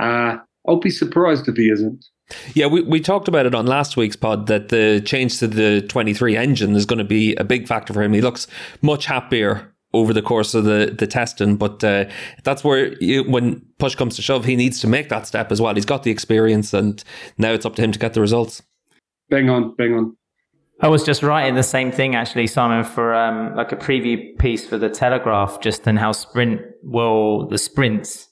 uh, I'll be surprised if he isn't.
Yeah, we, we talked about it on last week's pod that the change to the 23 engine is going to be a big factor for him. He looks much happier over the course of the, the testing, but uh, that's where you, when push comes to shove, he needs to make that step as well. He's got the experience, and now it's up to him to get the results.
Bang on, bang on.
I was just writing the same thing actually, Simon, for um, like a preview piece for the Telegraph, just on how sprint will the sprints.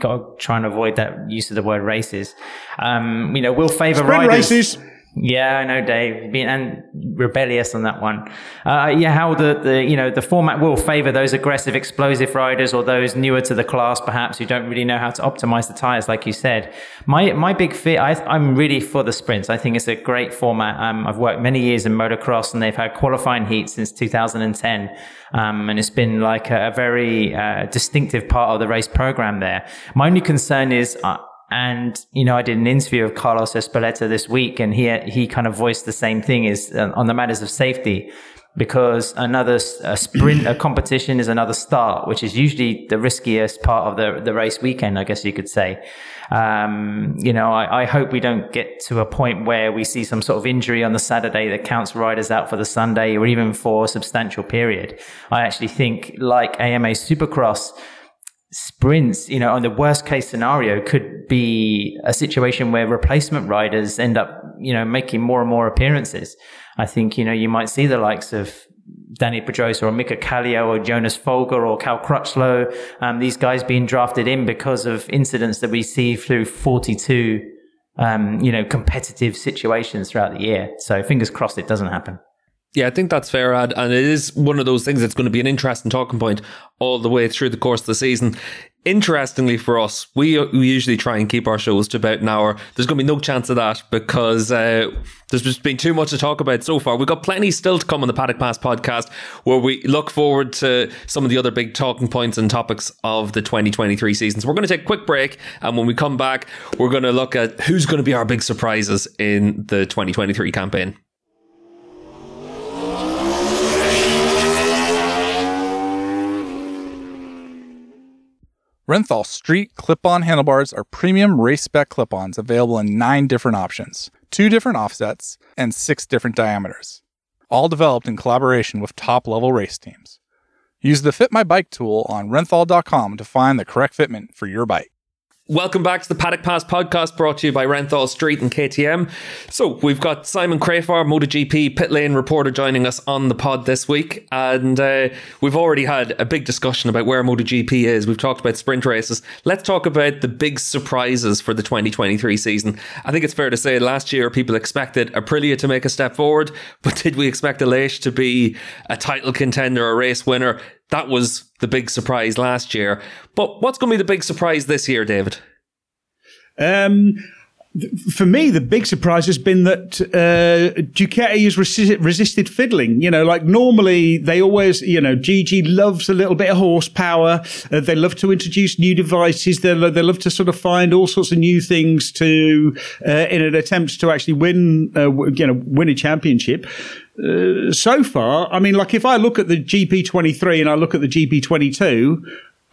Got to try and avoid that use of the word races. Um, you know, will favour riders.
races.
Yeah, I know, Dave, being and rebellious on that one. Uh, yeah, how the, the you know the format will favour those aggressive, explosive riders or those newer to the class, perhaps who don't really know how to optimize the tires, like you said. My my big fear, I, am really for the sprints. I think it's a great format. Um, I've worked many years in motocross, and they've had qualifying heat since 2010, um, and it's been like a, a very uh, distinctive part of the race program there. My only concern is. Uh, and, you know, I did an interview of Carlos Ezpeleta this week and he, he kind of voiced the same thing is uh, on the matters of safety because another a sprint, a competition is another start, which is usually the riskiest part of the, the race weekend, I guess you could say. Um, you know, I, I, hope we don't get to a point where we see some sort of injury on the Saturday that counts riders out for the Sunday or even for a substantial period. I actually think like AMA Supercross, sprints, you know, on the worst case scenario could be a situation where replacement riders end up, you know, making more and more appearances. I think, you know, you might see the likes of Dani Pedrosa or Mika Kallio or Jonas Folger or Cal Crutchlow, um, these guys being drafted in because of incidents that we see through 42, um, you know, competitive situations throughout the year. So fingers crossed it doesn't happen.
Yeah, I think that's fair, Ad. And it is one of those things that's going to be an interesting talking point all the way through the course of the season. Interestingly for us, we, we usually try and keep our shows to about an hour. There's going to be no chance of that because uh, there's just been too much to talk about so far. We've got plenty still to come on the Paddock Pass podcast where we look forward to some of the other big talking points and topics of the 2023 season. So we're going to take a quick break. And when we come back, we're going to look at who's going to be our big surprises in the 2023 campaign.
Renthal Street clip on handlebars are premium race spec clip ons available in nine different options, two different offsets, and six different diameters. All developed in collaboration with top level race teams. Use the Fit My Bike tool on renthal.com to find the correct fitment for your bike.
Welcome back to the Paddock Pass podcast brought to you by Renthal Street and KTM. So we've got Simon Crafar, MotoGP pit lane reporter, joining us on the pod this week. And uh, we've already had a big discussion about where MotoGP is. We've talked about sprint races. Let's talk about the big surprises for the 2023 season. I think it's fair to say last year people expected Aprilia to make a step forward, but did we expect Aleix to be a title contender, a race winner? That was the big surprise last year. But what's going to be the big surprise this year, David?
Um, for me, the big surprise has been that uh, Ducati has resi- resisted fiddling. You know, like normally they always, you know, Gigi loves a little bit of horsepower. Uh, they love to introduce new devices. They lo- they love to sort of find all sorts of new things to uh, in an attempt to actually win, uh, you know, win a championship. Uh, so far, I mean, like if I look at the GP23 and I look at the GP22,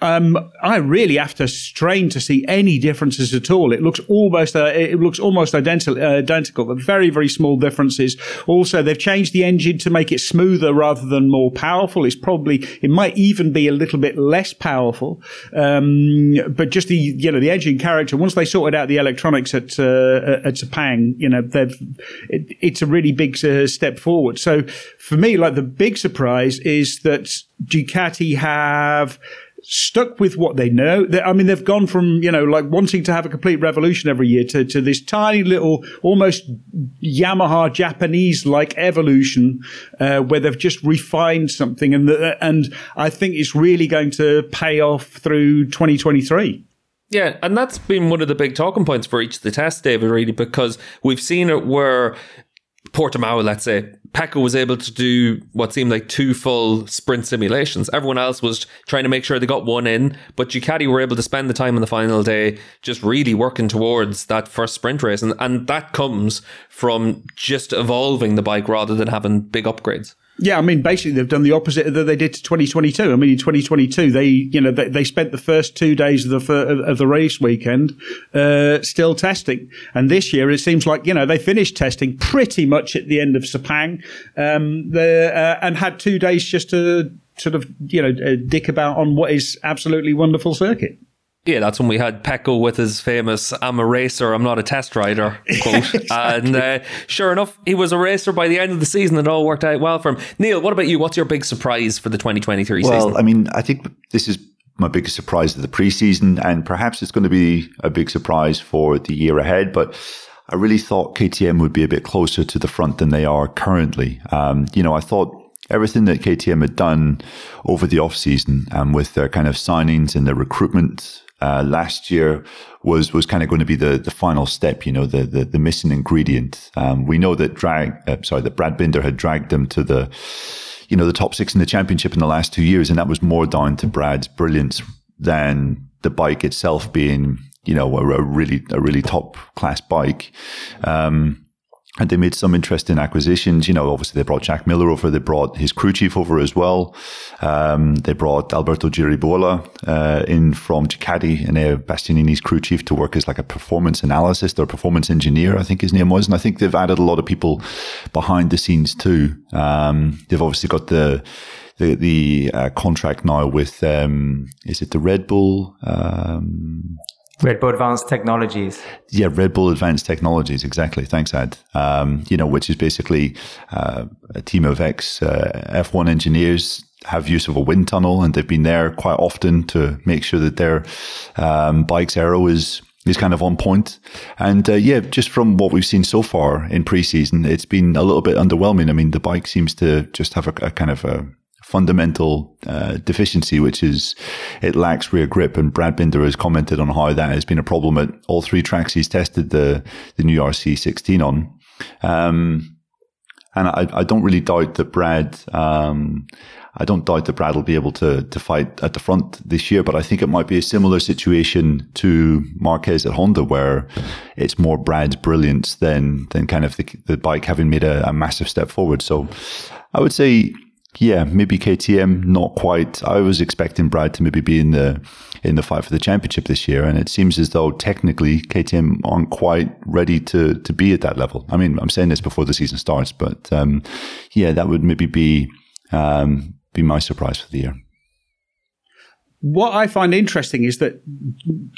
um, I really have to strain to see any differences at all. It looks almost uh, it looks almost identical, uh, identical, but very very small differences. Also, they've changed the engine to make it smoother rather than more powerful. It's probably it might even be a little bit less powerful, um, but just the you know the engine character. Once they sorted out the electronics at uh, at Sepang, you know they've it, it's a really big uh, step forward. So for me, like the big surprise is that Ducati have stuck with what they know. They, I mean, they've gone from, you know, like wanting to have a complete revolution every year to, to this tiny little, almost Yamaha Japanese like evolution, uh, where they've just refined something. And, the, and I think it's really going to pay off through 2023.
Yeah, and that's been one of the big talking points for each of the tests, David, really, because we've seen it where Portimao, let's say, Pecco was able to do what seemed like two full sprint simulations. Everyone else was trying to make sure they got one in, but Ducati were able to spend the time on the final day just really working towards that first sprint race. And, and that comes from just evolving the bike rather than having big upgrades.
Yeah, I mean, basically, they've done the opposite that they did to 2022. I mean, in 2022, they, you know, they, they spent the first two days of the of the race weekend uh, still testing, and this year it seems like you know they finished testing pretty much at the end of Sepang, um, the, uh, and had two days just to sort of you know uh, dick about on what is absolutely wonderful circuit.
Yeah, that's when we had Pecco with his famous "I'm a racer, I'm not a test rider" quote. exactly. And uh, sure enough, he was a racer by the end of the season. It all worked out well for him. Neil, what about you? What's your big surprise for the 2023
well,
season?
Well, I mean, I think this is my biggest surprise of the preseason, and perhaps it's going to be a big surprise for the year ahead. But I really thought KTM would be a bit closer to the front than they are currently. Um, you know, I thought everything that KTM had done over the off season um, with their kind of signings and their recruitment uh, last year was was kind of going to be the the final step, you know, the the, the missing ingredient. Um, we know that drag, uh, sorry, that Brad Binder had dragged them to the, you know, the top six in the championship in the last two years, and that was more down to Brad's brilliance than the bike itself being, you know, a, a really a really top class bike. Um, and they made some interesting acquisitions. You know, obviously they brought Jack Miller over. They brought his crew chief over as well. Um, they brought Alberto Giribuola uh, in from Ducati and uh, Bastianini's crew chief to work as like a performance analyst or performance engineer, I think his name was. And I think they've added a lot of people behind the scenes too. Um, they've obviously got the the, the uh, contract now with um, is it the Red Bull?
Red Bull Advanced Technologies.
Yeah, Red Bull Advanced Technologies, exactly. Thanks, Ad. Um, you know, which is basically uh, a team of ex uh, F1 engineers have use of a wind tunnel, and they've been there quite often to make sure that their um, bike's aero is is kind of on point. And uh, yeah, just from what we've seen so far in preseason, it's been a little bit underwhelming. I mean, the bike seems to just have a, a kind of a fundamental uh, deficiency, which is it lacks rear grip. And Brad Binder has commented on how that has been a problem at all three tracks he's tested the the new RC16 on. Um, and I, I, don't really doubt that Brad. Um, I don't doubt that Brad will be able to to fight at the front this year, but I think it might be a similar situation to Marquez at Honda, where it's more Brad's brilliance than than kind of the, the bike having made a, a massive step forward. So I would say yeah, maybe KTM not quite. I was expecting Brad to maybe be in the in the fight for the championship this year, and it seems as though technically KTM aren't quite ready to to be at that level. I mean, I'm saying this before the season starts, but um, yeah, that would maybe be um, be my surprise for the year
what I find interesting is that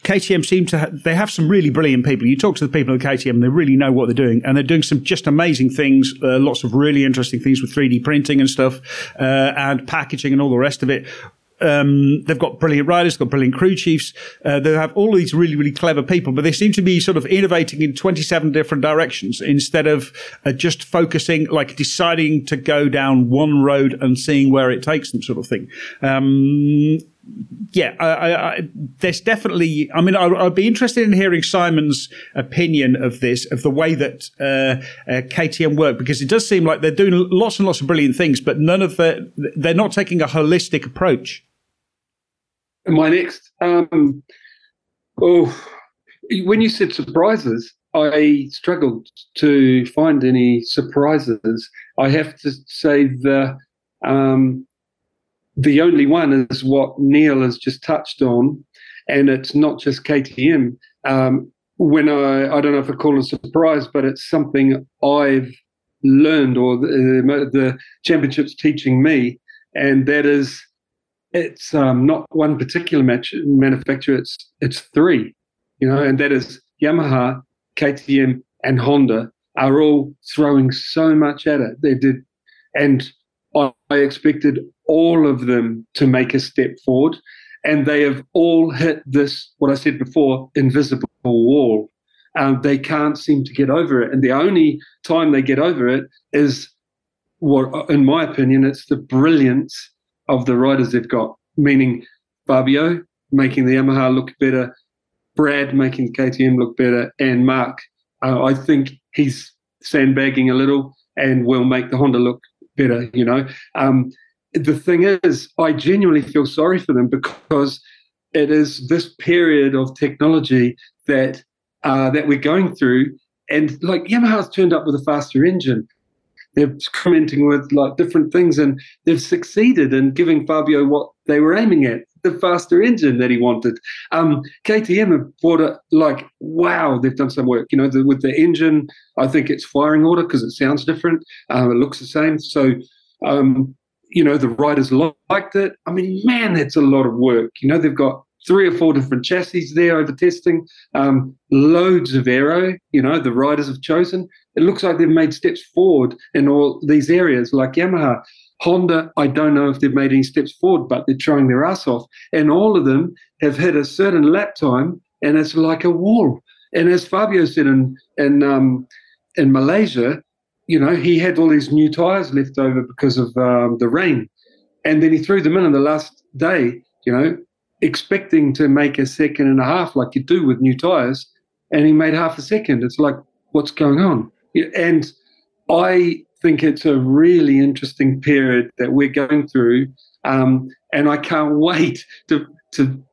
KTM seem to ha- they have some really brilliant people. You talk to the people at KTM, they really know what they're doing, and they're doing some just amazing things. Uh, lots of really interesting things with 3D printing and stuff, uh, and packaging and all the rest of it. Um, they've got brilliant riders, they've got brilliant crew chiefs. Uh, they have all these really, really clever people, but they seem to be sort of innovating in 27 different directions instead of uh, just focusing, like deciding to go down one road and seeing where it takes them, sort of thing. Um, yeah, I, I, there's definitely. I mean, I, would be interested in hearing Simon's opinion of this, of the way that uh, uh, KTM work, because it does seem like they're doing lots and lots of brilliant things, but none of the they're not taking a holistic approach.
My next, um, oh, when you said surprises, I struggled to find any surprises. I have to say the um, the only one is what Neil has just touched on, and it's not just KTM. Um, when I, I don't know if I call it a surprise, but it's something I've learned or the, the championship's teaching me, and that is it's um, not one particular match, manufacturer, it's it's three, you know, and that is Yamaha, KTM, and Honda are all throwing so much at it. They did, and I expected all of them to make a step forward, and they have all hit this, what I said before, invisible wall. Um, they can't seem to get over it. And the only time they get over it is what, in my opinion, it's the brilliance of the riders they've got, meaning Fabio making the Yamaha look better, Brad making the KTM look better, and Mark. Uh, I think he's sandbagging a little and will make the Honda look better, you know. Um, the thing is, I genuinely feel sorry for them because it is this period of technology that uh, that we're going through, and like Yamaha's turned up with a faster engine. They're commenting with like different things, and they've succeeded in giving Fabio what they were aiming at the faster engine that he wanted. Um, KTM have bought it like, wow, they've done some work. You know, the, with the engine, I think it's firing order because it sounds different. Um, it looks the same. So, um, you know, the riders liked it. I mean, man, that's a lot of work. You know, they've got three or four different chassis there over testing, um, loads of aero, you know, the riders have chosen. It looks like they've made steps forward in all these areas like Yamaha. Honda, I don't know if they've made any steps forward, but they're trying their ass off. And all of them have hit a certain lap time, and it's like a wall. And as Fabio said in in um, in Malaysia, you know, he had all these new tires left over because of um, the rain, and then he threw them in on the last day. You know, expecting to make a second and a half like you do with new tires, and he made half a second. It's like, what's going on? And I think it's a really interesting period that we're going through. Um, and I can't wait to, to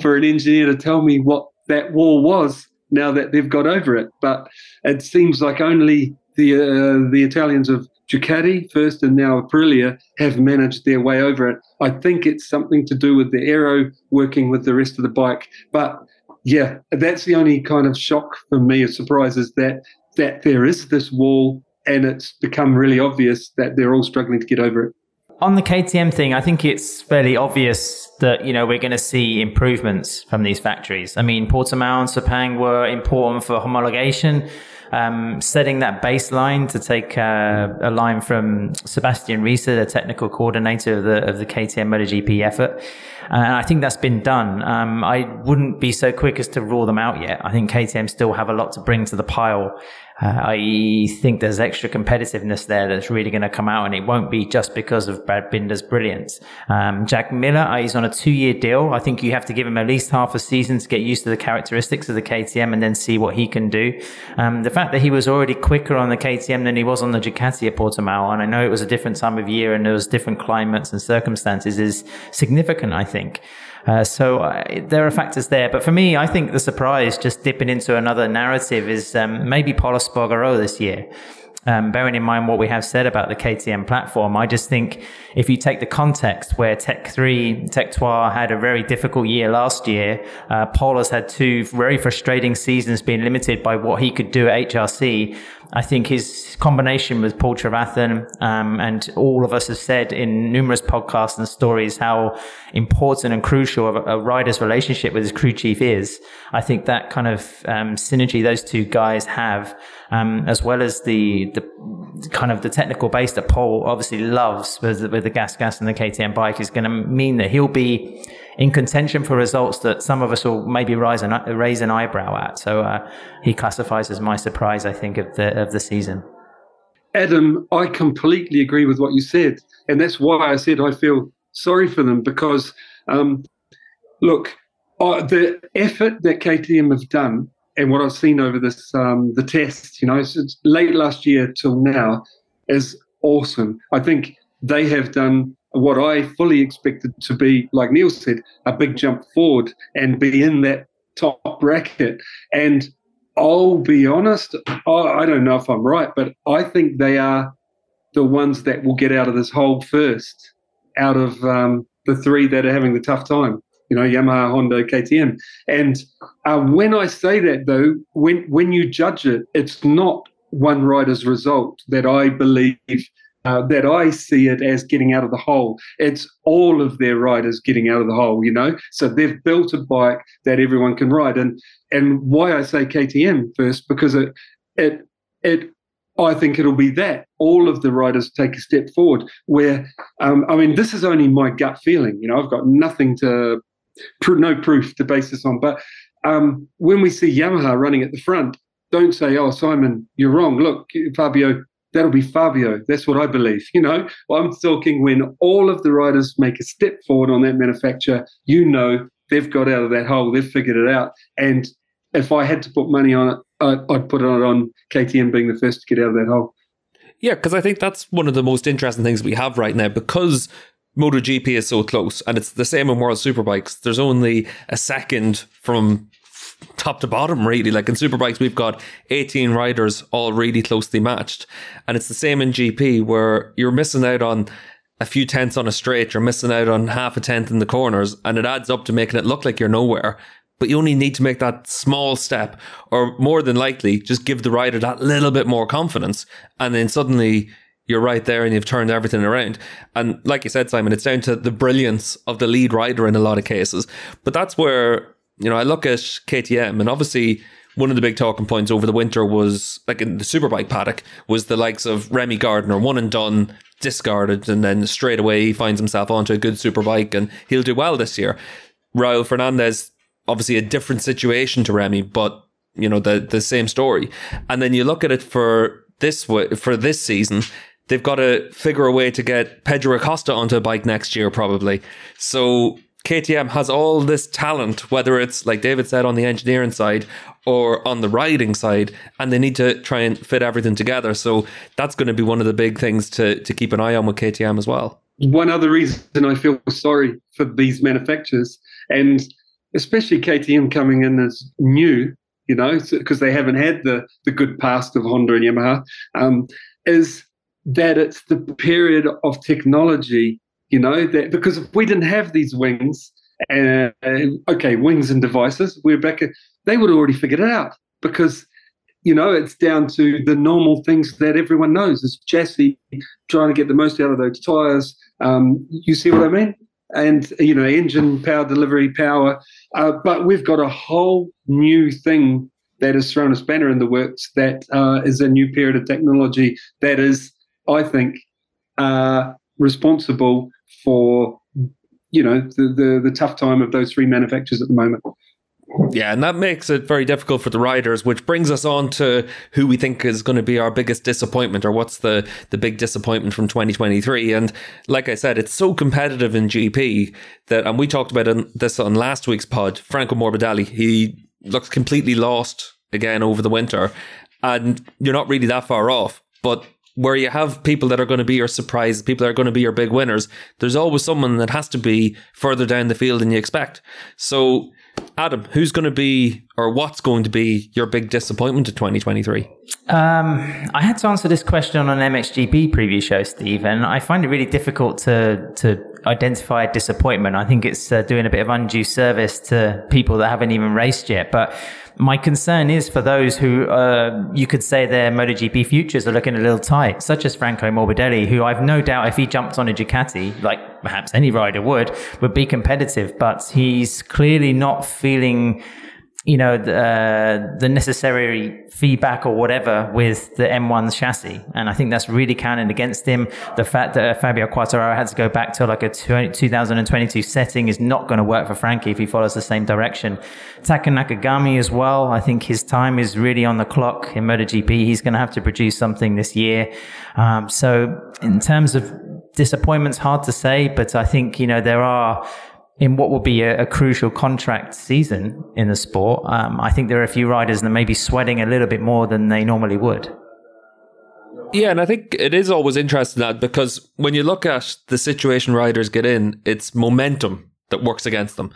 for an engineer to tell me what that wall was now that they've got over it. But it seems like only the uh, the Italians of Ducati first and now Aprilia have managed their way over it. I think it's something to do with the aero working with the rest of the bike. But yeah, that's the only kind of shock for me a surprise is that that there is this wall and it's become really obvious that they're all struggling to get over it.
On the KTM thing, I think it's fairly obvious that you know we're going to see improvements from these factories. I mean, Portimao and Sepang were important for homologation. Um, setting that baseline to take uh, a line from Sebastian Risse, the technical coordinator of the of the KTM MotoGP effort. And I think that's been done. Um, I wouldn't be so quick as to rule them out yet. I think KTM still have a lot to bring to the pile uh, I think there's extra competitiveness there that's really going to come out, and it won't be just because of Brad Binder's brilliance. Um, Jack Miller, uh, he's on a two-year deal. I think you have to give him at least half a season to get used to the characteristics of the KTM and then see what he can do. Um, the fact that he was already quicker on the KTM than he was on the Ducati at Portimao, and I know it was a different time of year and there was different climates and circumstances, is significant. I think. Uh, so uh, there are factors there. But for me, I think the surprise, just dipping into another narrative, is um, maybe Pol Espargaro this year. Um, bearing in mind what we have said about the KTM platform, I just think if you take the context where Tech 3, Tech 3 had a very difficult year last year, uh, has had two very frustrating seasons being limited by what he could do at HRC. I think his combination with Paul Trevathan, um, and all of us have said in numerous podcasts and stories how important and crucial a, a rider's relationship with his crew chief is. I think that kind of um, synergy those two guys have, um, as well as the the kind of the technical base that Paul obviously loves with, with the gas gas and the KTM bike, is going to mean that he'll be in contention for results that some of us will maybe rise an, raise an eyebrow at. So uh, he classifies as my surprise, I think, of the of the season.
Adam, I completely agree with what you said, and that's why I said I feel sorry for them because, um, look, uh, the effort that KTM have done and what I've seen over this um, the test, you know, since late last year till now, is awesome. I think they have done what I fully expected to be, like Neil said, a big jump forward and be in that top bracket. And I'll be honest, I don't know if I'm right, but I think they are the ones that will get out of this hole first, out of um, the three that are having the tough time. You know, Yamaha, Honda, KTM. And uh, when I say that, though, when when you judge it, it's not one rider's result that I believe uh, that I see it as getting out of the hole. It's all of their riders getting out of the hole, you know. So they've built a bike that everyone can ride, and and why I say KTM first because it it it I think it'll be that all of the riders take a step forward. Where um, I mean, this is only my gut feeling. You know, I've got nothing to no proof to base this on, but um, when we see Yamaha running at the front, don't say, "Oh, Simon, you're wrong." Look, Fabio that'll be Fabio. That's what I believe. You know, I'm talking when all of the riders make a step forward on that manufacturer, you know, they've got out of that hole, they've figured it out. And if I had to put money on it, I'd put it on KTM being the first to get out of that hole.
Yeah, because I think that's one of the most interesting things we have right now because MotoGP is so close, and it's the same in World Superbikes. There's only a second from top to bottom, really. Like in Superbikes, we've got 18 riders all really closely matched. And it's the same in GP where you're missing out on a few tenths on a straight, you're missing out on half a tenth in the corners, and it adds up to making it look like you're nowhere. But you only need to make that small step, or more than likely, just give the rider that little bit more confidence. And then suddenly you're right there and you've turned everything around. And like you said, Simon, it's down to the brilliance of the lead rider in a lot of cases. But that's where you know, I look at KTM and obviously one of the big talking points over the winter was like in the superbike paddock was the likes of Remy Gardner, one and done, discarded, and then straight away he finds himself onto a good superbike and he'll do well this year. Raul Fernandez, obviously a different situation to Remy, but you know the the same story. And then you look at it for this way for this season, they've got to figure a way to get Pedro Acosta onto a bike next year, probably. So KTM has all this talent, whether it's like David said on the engineering side or on the riding side, and they need to try and fit everything together. So that's going to be one of the big things to to keep an eye on with KTM as well.
One other reason I feel sorry for these manufacturers, and especially KTM coming in as new, you know, because they haven't had the the good past of Honda and Yamaha, um, is that it's the period of technology you know, that, because if we didn't have these wings, uh, okay, wings and devices, we're back. They would have already figured it out because you know it's down to the normal things that everyone knows. It's chassis trying to get the most out of those tires. Um, you see what I mean? And you know, engine power, delivery power. Uh, but we've got a whole new thing that has thrown a spanner in the works. That uh, is a new period of technology that is, I think, uh, responsible for you know the, the the tough time of those three manufacturers at the moment.
Yeah, and that makes it very difficult for the riders, which brings us on to who we think is going to be our biggest disappointment or what's the, the big disappointment from 2023. And like I said, it's so competitive in GP that, and we talked about this on last week's pod, Franco Morbidelli, he looks completely lost again over the winter. And you're not really that far off, but where you have people that are going to be your surprise, people that are going to be your big winners, there's always someone that has to be further down the field than you expect. So Adam, who's going to be or what's going to be your big disappointment of 2023? Um,
I had to answer this question on an MXGP preview show, Steve, and I find it really difficult to to identify a disappointment. I think it's uh, doing a bit of undue service to people that haven't even raced yet. But my concern is for those who uh, you could say their MotoGP futures are looking a little tight, such as Franco Morbidelli, who I've no doubt if he jumped on a Ducati, like perhaps any rider would, would be competitive. But he's clearly not feeling you know, the, uh, the necessary feedback or whatever with the M1 chassis. And I think that's really counting against him. The fact that Fabio Quartararo had to go back to like a 20, 2022 setting is not going to work for Frankie if he follows the same direction. Taka Nakagami as well. I think his time is really on the clock in MotoGP. He's going to have to produce something this year. Um, so in terms of disappointments, hard to say, but I think, you know, there are, in what will be a, a, crucial contract season in the sport, um, I think there are a few riders that may be sweating a little bit more than they normally would.
Yeah, and I think it is always interesting that because when you look at the situation riders get in, it's momentum that works against them.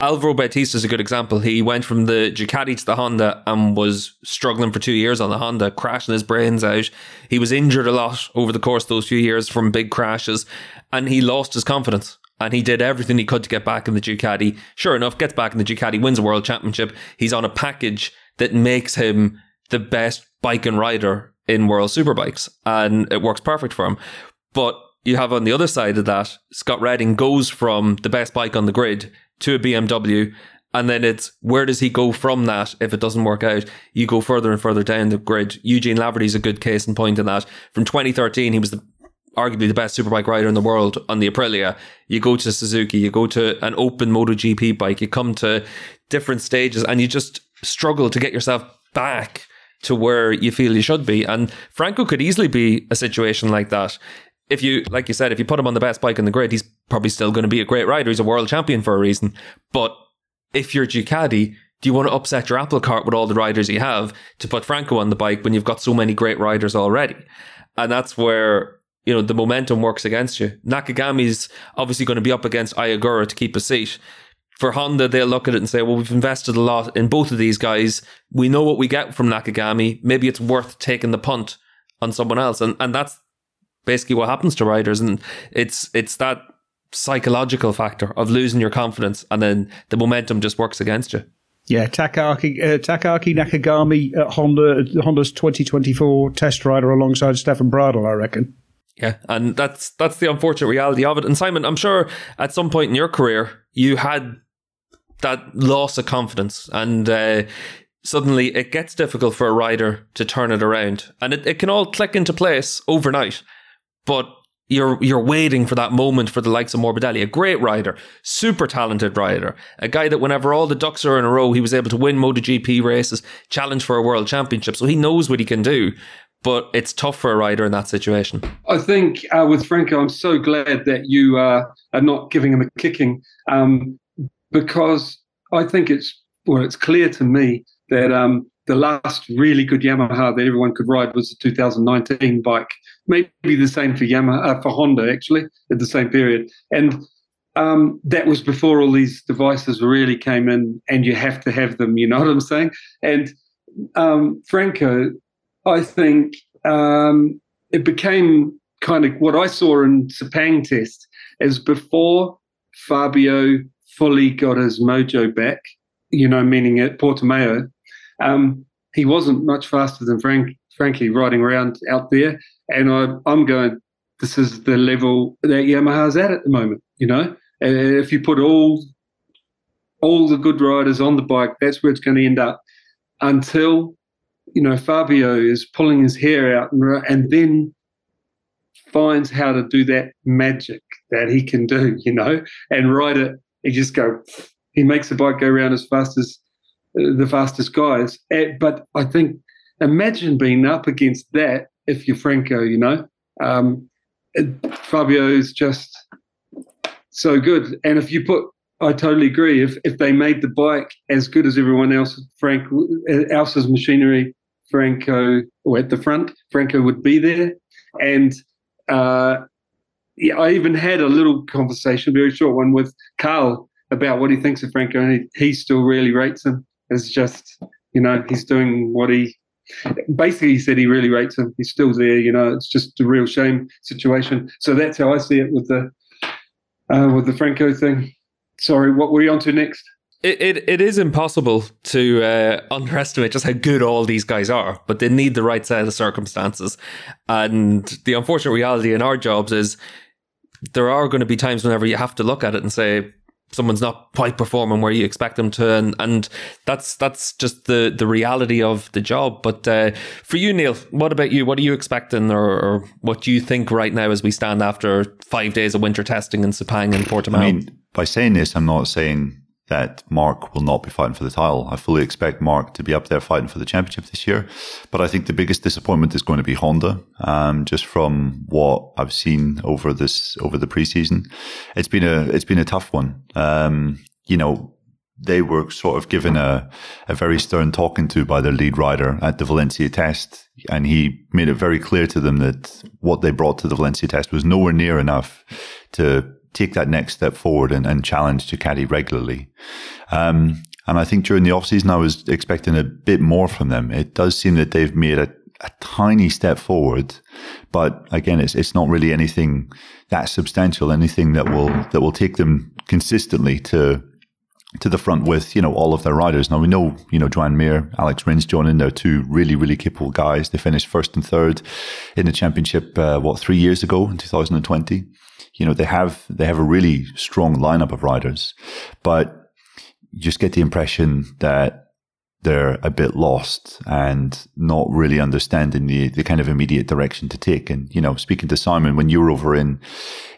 Alvaro Bautista is a good example. He went from the Ducati to the Honda and was struggling for two years on the Honda, crashing his brains out. He was injured a lot over the course of those few years from big crashes, and he lost his confidence and he did everything he could to get back in the Ducati. Sure enough, gets back in the Ducati, wins a world championship. He's on a package that makes him the best bike and rider in world superbikes, and it works perfect for him. But you have on the other side of that, Scott Redding goes from the best bike on the grid to a BMW. And then it's where does he go from that if it doesn't work out? You go further and further down the grid. Eugene Laverty is a good case in point in that. From 2013, he was the arguably the best superbike rider in the world on the Aprilia. You go to Suzuki, you go to an open MotoGP bike, you come to different stages and you just struggle to get yourself back to where you feel you should be. And Franco could easily be a situation like that. If you, like you said, if you put him on the best bike in the grid, he's probably still going to be a great rider. He's a world champion for a reason. But if you're Ducati, do you want to upset your apple cart with all the riders you have to put Franco on the bike when you've got so many great riders already? And that's where you know, the momentum works against you. Nakagami's obviously going to be up against Ai Ogura to keep a seat. For Honda, they'll look at it and say, well, we've invested a lot in both of these guys. We know what we get from Nakagami. Maybe it's worth taking the punt on someone else. And, and that's basically what happens to riders. And it's, it's that psychological factor of losing your confidence and then the momentum just works against you.
Yeah, Takaki, uh, Takaaki Nakagami at Honda, Honda's 2024 test rider alongside Stefan Bradl, I reckon.
Yeah, and that's that's the unfortunate reality of it. And Simon, I'm sure at some point in your career you had that loss of confidence, and uh, suddenly it gets difficult for a rider to turn it around, and it, it can all click into place overnight. But you're you're waiting for that moment for the likes of Morbidelli, a great rider, super talented rider, a guy that whenever all the ducks are in a row, he was able to win MotoGP races, challenge for a world championship. So he knows what he can do but it's tough for a rider in that situation.
I think uh, with Franco, I'm so glad that you uh, are not giving him a kicking um, because I think it's well, it's clear to me that um, the last really good Yamaha that everyone could ride was the 2019 bike. Maybe the same for Yamaha, uh, for Honda actually at the same period, and um, that was before all these devices really came in, and you have to have them. You know what I'm saying? And um, Franco I think um, it became kind of what I saw in Sepang test as before Fabio fully got his mojo back, you know, meaning at Portimao, um, he wasn't much faster than Frank, frankly, riding around out there. And I, I'm going, this is the level that Yamaha's at at the moment, you know. If you put all all the good riders on the bike, that's where it's going to end up. until you know Fabio is pulling his hair out and, and then finds how to do that magic that he can do, you know, and ride it. He just go, he makes the bike go around as fast as uh, the fastest guys. But I think, imagine being up against that if you're Franco, you know. Um, Fabio is just so good. And if you put, I totally agree. If if they made the bike as good as everyone else, Frank else's machinery, Franco or at the front, Franco would be there. And uh, yeah, I even had a little conversation, very short one, with Carl about what he thinks of Franco, and he, he still really rates him. It's just, you know, he's doing what he basically he said he really rates him. He's still there, you know. It's just a real shame situation. So that's how I see it with the uh, with the Franco thing. Sorry, what were you on to next?
It, it, it is impossible to uh, underestimate just how good all these guys are, but they need the right set of circumstances. And the unfortunate reality in our jobs is there are going to be times whenever you have to look at it and say, someone's not quite performing where you expect them to. And, and that's that's just the the reality of the job. But uh, for you Neil what about you? What are you expecting or, or, what do you think right now as we stand after five days of winter testing in Sepang and Portimao?
I mean by saying this I'm not saying that Mark will not be fighting for the title. I fully expect Mark to be up there fighting for the championship this year. But I think the biggest disappointment is going to be Honda. Um, just from what I've seen over this over the preseason, it's been a it's been a tough one. Um, you know, they were sort of given a a very stern talking to by their lead rider at the Valencia test, and he made it very clear to them that what they brought to the Valencia test was nowhere near enough to take that next step forward and, and challenge caddy regularly. Um, and I think during the offseason, I was expecting a bit more from them. It does seem that they've made a, a tiny step forward, but again, it's it's not really anything that substantial, anything that will that will take them consistently to to the front with you know all of their riders. Now we know you know Joan Mir, Alex Rins joining. They're two really really capable guys. They finished first and third in the championship uh, what three years ago in 2020 you know, they have, they have a really strong lineup of riders, but you just get the impression that they're a bit lost and not really understanding the, the kind of immediate direction to take. And, you know, speaking to Simon, when you were over in,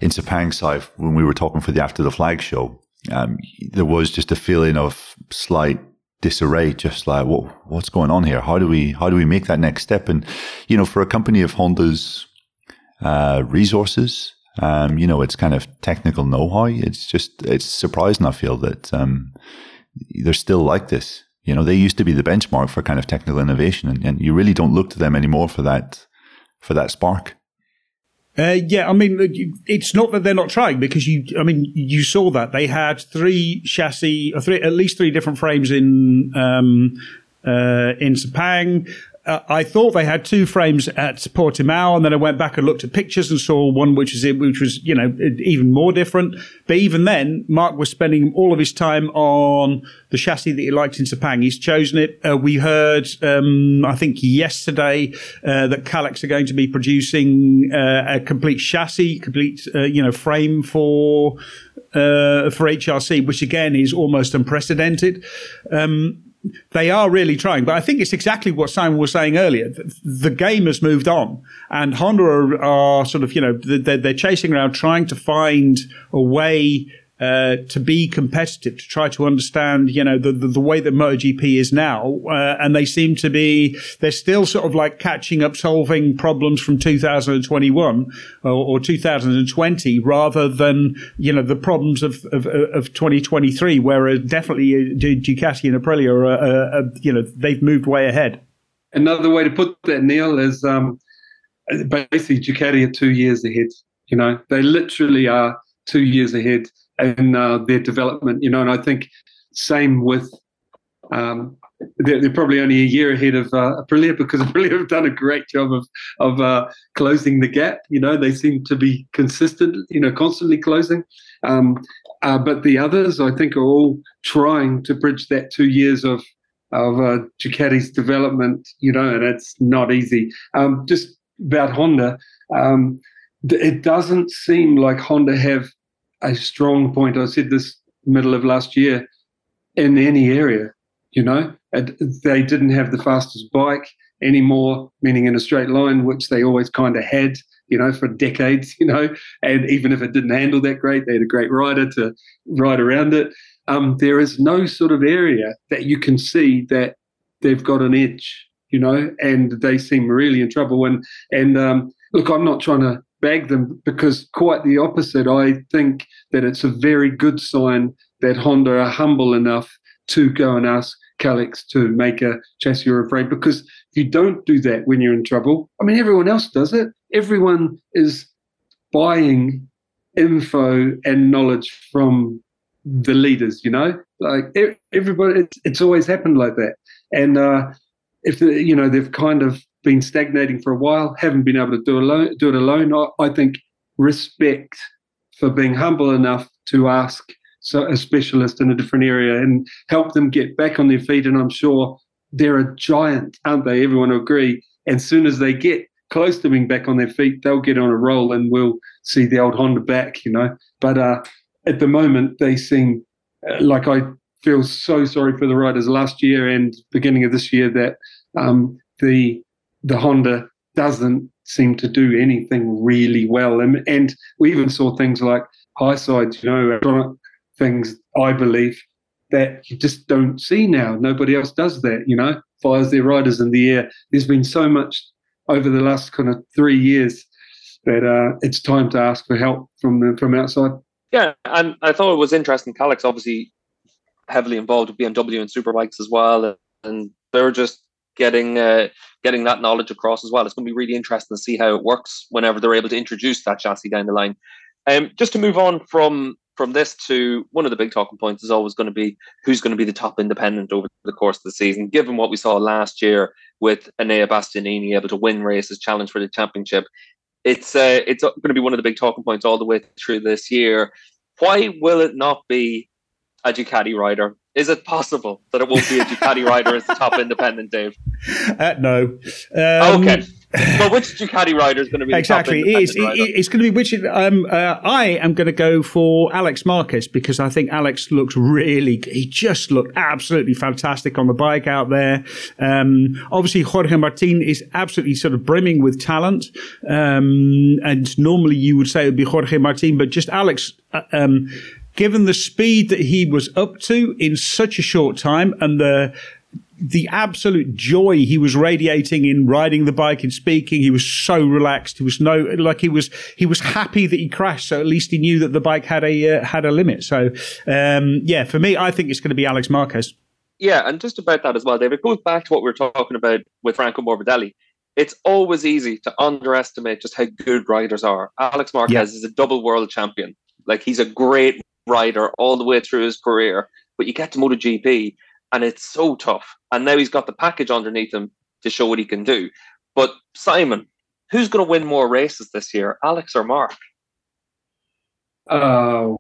in Sepang when we were talking for the After the Flag show, um, there was just a feeling of slight disarray, just like, what, what's going on here? How do we, how do we make that next step? And, you know, for a company of Honda's, uh, resources, um, you know, it's kind of technical know-how. It's just, it's surprising, I feel, that um, they're still like this. You know, they used to be the benchmark for kind of technical innovation, and, and you really don't look to them anymore for that, for that spark.
Uh, yeah, I mean, it's not that they're not trying because you, I mean, you saw that. They had three chassis, three, at least three different frames in um, uh, in Sepang uh, I thought they had two frames at Portimao, and then I went back and looked at pictures and saw one which was which was you know even more different. But even then, Mark was spending all of his time on the chassis that he liked in Sepang. He's chosen it. Uh, we heard, um, I think yesterday, uh, that Kalex are going to be producing uh, a complete chassis, complete uh, you know frame for uh, for HRC, which again is almost unprecedented. Um, they are really trying. But I think it's exactly what Simon was saying earlier. The game has moved on, and Honda are, are sort of, you know, they're, they're, chasing around trying to find a way uh, to be competitive, to try to understand, you know, the, the, the way that MotoGP is now. Uh, and they seem to be, they're still sort of like catching up, solving problems from 2021 or, or 2020 rather than, you know, the problems of, of, of 2023, where definitely uh, Ducati and Aprilia are, uh, uh, you know, they've moved way ahead.
Another way to put that, Neil, is um, basically Ducati are two years ahead. You know, they literally are two years ahead in uh, their development. You know, and I think same with um, they're, they're, probably only a year ahead of uh, Aprilia because Aprilia have done a great job of of uh, closing the gap. You know, they seem to be consistent. You know, constantly closing. Um, uh, but the others, I think, are all trying to bridge that two years of of uh, Ducati's development. You know, and it's not easy. Um, just about Honda, um, it doesn't seem like Honda have a strong point. I said this middle of last year in any area. You know, they didn't have the fastest bike anymore, meaning in a straight line, which they always kind of had, you know, for decades, you know. And even if it didn't handle that great, they had a great rider to ride around it. Um, there is no sort of area that you can see that they've got an edge, you know, and they seem really in trouble. And and um, look, I'm not trying to bag them because quite the opposite. I think that it's a very good sign that Honda are humble enough to go and ask Kalex to make a chassis or a frame because you don't do that when you're in trouble, I mean, everyone else does it. Everyone is buying info and knowledge from the leaders, you know, like everybody, it's, it's always happened like that. And uh, if you know they've kind of been stagnating for a while, haven't been able to do alone, do it alone. I, I think respect for being humble enough to ask so a specialist in a different area and help them get back on their feet. And I'm sure they're a giant, aren't they? Everyone will agree. And soon as they get close to being back on their feet, they'll get on a roll and we'll see the old Honda back, you know. But uh, at the moment, they seem uh, like I feel so sorry for the riders last year and beginning of this year that um, the the Honda doesn't seem to do anything really well. And, and we even saw things like high sides, you know, things I believe that you just don't see now. Nobody else does that, you know, fires their riders in the air. There's been so much over the last kind of three years that uh, it's time to ask for help from the, from outside.
Yeah, and I thought it was interesting. Kalex obviously heavily involved with BMW and superbikes as well, and they're just getting uh, getting that knowledge across as well. It's going to be really interesting to see how it works whenever they're able to introduce that chassis down the line. Um, just to move on from from this to one of the big talking points is always going to be who's going to be the top independent over the course of the season. Given what we saw last year with Enea Bastianini able to win races, challenge for the championship, it's uh, it's going to be one of the big talking points all the way through this year. Why will it not be a Ducati rider is it possible that it won't be a Ducati rider as the top independent, Dave?
Uh, no.
Um, okay. Well, which Ducati rider is going to be
exactly?
it
is. It, it's going to be which. Um, uh, I am going to go for Alex Marquez because I think Alex looks really. He just looked absolutely fantastic on the bike out there. Um, obviously, Jorge Martin is absolutely sort of brimming with talent, um, and normally you would say it would be Jorge Martin, but just Alex. Uh, um, given the speed that he was up to in such a short time and the the absolute joy he was radiating in riding the bike and speaking. He was so relaxed. He was no like he was he was happy that he crashed. So at least he knew that the bike had a uh, had a limit. So um, yeah, for me, I think it's going to be Alex Marquez.
Yeah, and just about that as well, David. Goes back to what we were talking about with Franco Morbidelli. It's always easy to underestimate just how good riders are. Alex Marquez yeah. is a double world champion. Like he's a great rider all the way through his career. But you get to MotoGP and it's so tough. And now he's got the package underneath him to show what he can do. But Simon, who's going to win more races this year, Alex or Mark?
Oh,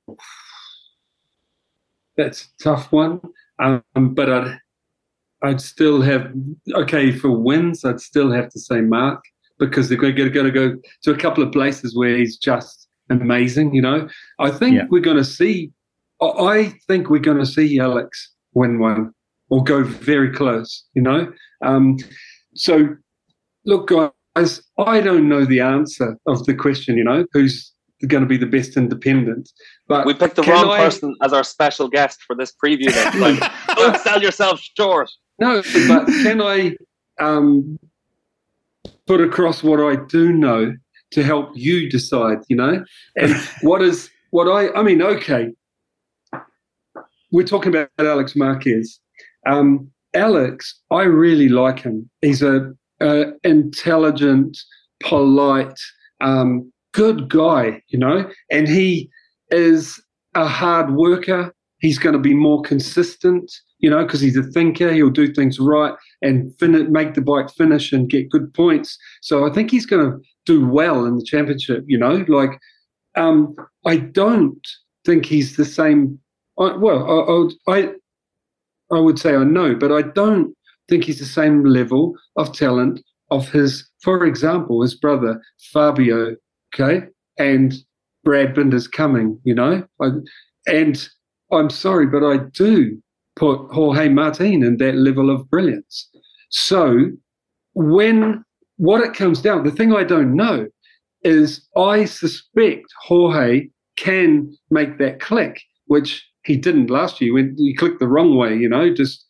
that's a tough one. Um, but I'd, I'd still have okay for wins. I'd still have to say Mark because they're going to go to a couple of places where he's just amazing. You know, I think yeah. we're going to see. I think we're going to see Alex win one or go very close. You know, um, so look, guys, I don't know the answer of the question. You know, who's going to be the best independent?
But we picked the wrong I, person as our special guest for this preview. Then, like, don't sell yourself short.
No, but can I um, put across what I do know to help you decide, you know? And what is what I I mean, okay. We're talking about Alex Marquez. Um, Alex, I really like him. He's a, a intelligent, polite, um, good guy, you know, and he is a hard worker. He's going to be more consistent, you know, because he's a thinker. He'll do things right and fin- make the bike finish and get good points. So I think he's going to do well in the championship. You know, like um, I don't think he's the same. I, well, I, I I would say I know, but I don't think he's the same level of talent of his, for example, his brother Fabio. Okay, and Brad Binder's coming. You know, I, and I'm sorry, but I do put Jorge Martin in that level of brilliance. So when what it comes down, the thing I don't know is I suspect Jorge can make that click, which he didn't last year when he clicked the wrong way, you know, just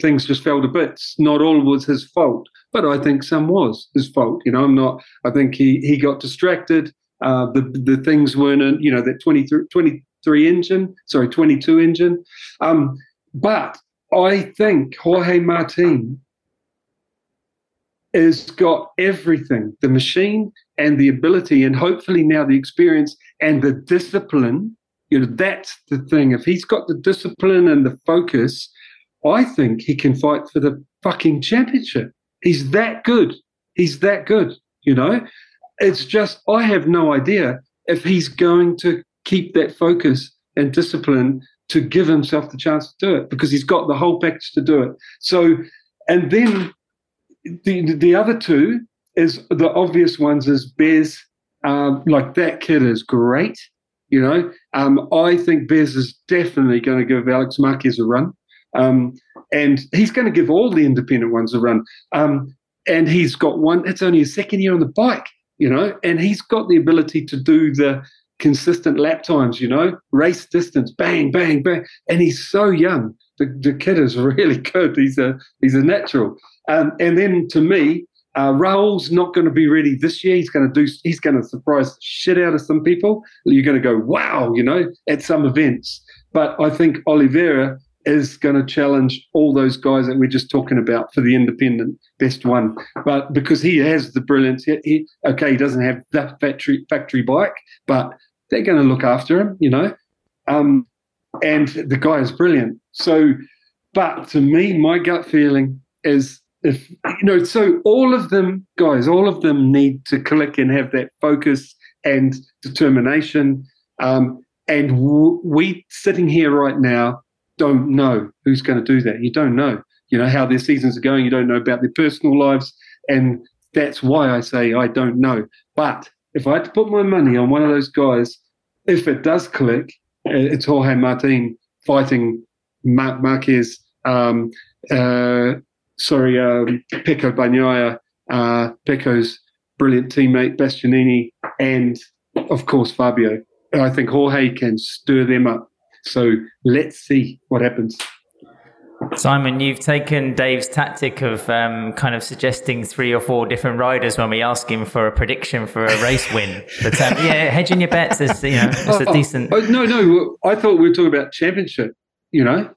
things just fell to bits. Not all was his fault, but I think some was his fault. You know, I'm not, I think he, he got distracted. Uh, the, the things weren't, in, you know, that 23, 23 engine, sorry, 22 engine. Um, but I think Jorge Martin has got everything the machine and the ability, and hopefully now the experience and the discipline. You know, that's the thing. If he's got the discipline and the focus, I think he can fight for the fucking championship. He's that good. He's that good, you know? It's just, I have no idea if he's going to keep that focus and discipline to give himself the chance to do it because he's got the whole package to do it. So, and then the the other two is the obvious ones is Bez. Um, like that kid is great. You know, um, I think Bez is definitely going to give Alex Marquez a run. Um, and he's going to give all the independent ones a run. Um, and he's got one, it's only his second year on the bike, you know, and he's got the ability to do the consistent lap times, you know, race distance, bang, bang, bang. And he's so young. The, the kid is really good. He's a he's a natural. Um, and then to me, uh, Raul's not going to be ready this year. He's going to do. He's going to surprise shit out of some people. You're going to go, wow, you know, at some events. But I think Oliveira is going to challenge all those guys that we're just talking about for the independent best one. But because he has the brilliance, he, he okay, he doesn't have the factory factory bike, but they're going to look after him, you know. Um, and the guy is brilliant. So, but to me, my gut feeling is if you know, so all of them, guys, all of them need to click and have that focus and determination. Um, and w- we sitting here right now don't know who's going to do that. You don't know, you know, how their seasons are going. You don't know about their personal lives, and that's why I say I don't know. But if I had to put my money on one of those guys, if it does click, it's Jorge Martin fighting Mar- Marquez. Um, uh, sorry, um, Pecco Bagnaia, uh, Pecco's brilliant teammate Bastianini, and of course Fabio. I think Jorge can stir them up. So let's see what happens.
Simon, you've taken Dave's tactic of um, kind of suggesting three or four different riders when we ask him for a prediction for a race win. But um, yeah, hedging your bets is you know it's a
oh,
decent.
Oh, no, no, I thought we were talking about championship. You know,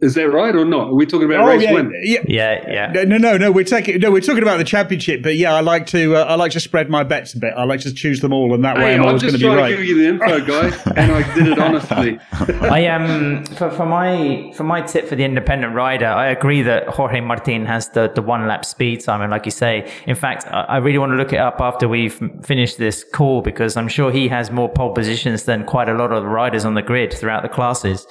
is that right or not? Are we talking about
Oh
race
yeah,
win?
yeah.
Yeah, yeah.
No, no, no, no. We're taking no. We're talking about the championship, but yeah, I like to. Uh, I like to spread my bets a bit. I like to choose them all, and that way
Hey,
I'm
I'm
always going to be right.
I'm just trying to give you the info, guy, and I did it honestly.
I um for, for my for my tip for the independent rider, I agree that Jorge Martin has the, the one lap speed, Simon, like you say. In fact, I I really want to look it up after we've finished this call because I'm sure he has more pole positions than quite a lot of the riders on the grid throughout the classes.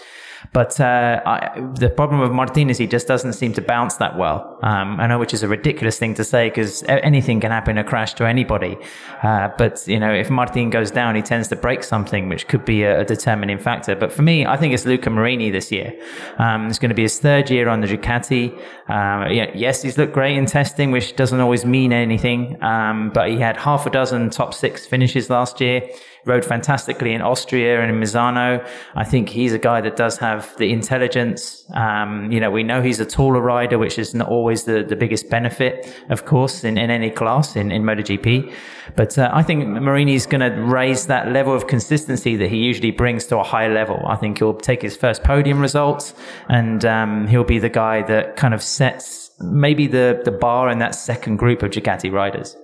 But uh, I, the problem with Martin is he just doesn't seem to bounce that well. Um, I know, which is a ridiculous thing to say because anything can happen a crash to anybody. Uh, but you know, if Martin goes down, he tends to break something, which could be a, a determining factor. But for me, I think it's Luca Marini this year. Um, it's going to be his third year on the Ducati. Um, yeah, yes, he's looked great in testing, which doesn't always mean anything. Um, but he had half a dozen top six finishes last year rode fantastically in Austria and in Misano. I think he's a guy that does have the intelligence. Um, you know, we know he's a taller rider, which is not always the, the biggest benefit, of course, in, in any class in, in MotoGP. But uh, I think Marini's going to raise that level of consistency that he usually brings to a high level. I think he'll take his first podium results and um, he'll be the guy that kind of sets maybe the, the bar in that second group of Ducati riders.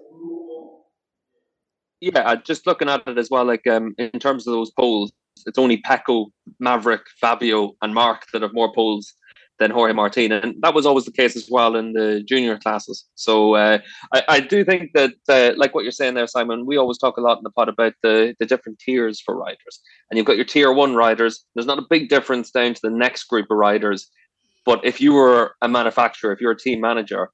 Yeah, just looking at it as well, like um, in terms of those polls, it's only Pecco, Maverick, Fabio, and Mark that have more polls than Jorge Martin, and that was always the case as well in the junior classes. So uh, I, I do think that, uh, like what you're saying there, Simon, we always talk a lot in the pod about the the different tiers for riders, and you've got your tier one riders. There's not a big difference down to the next group of riders, but if you were a manufacturer, if you're a team manager,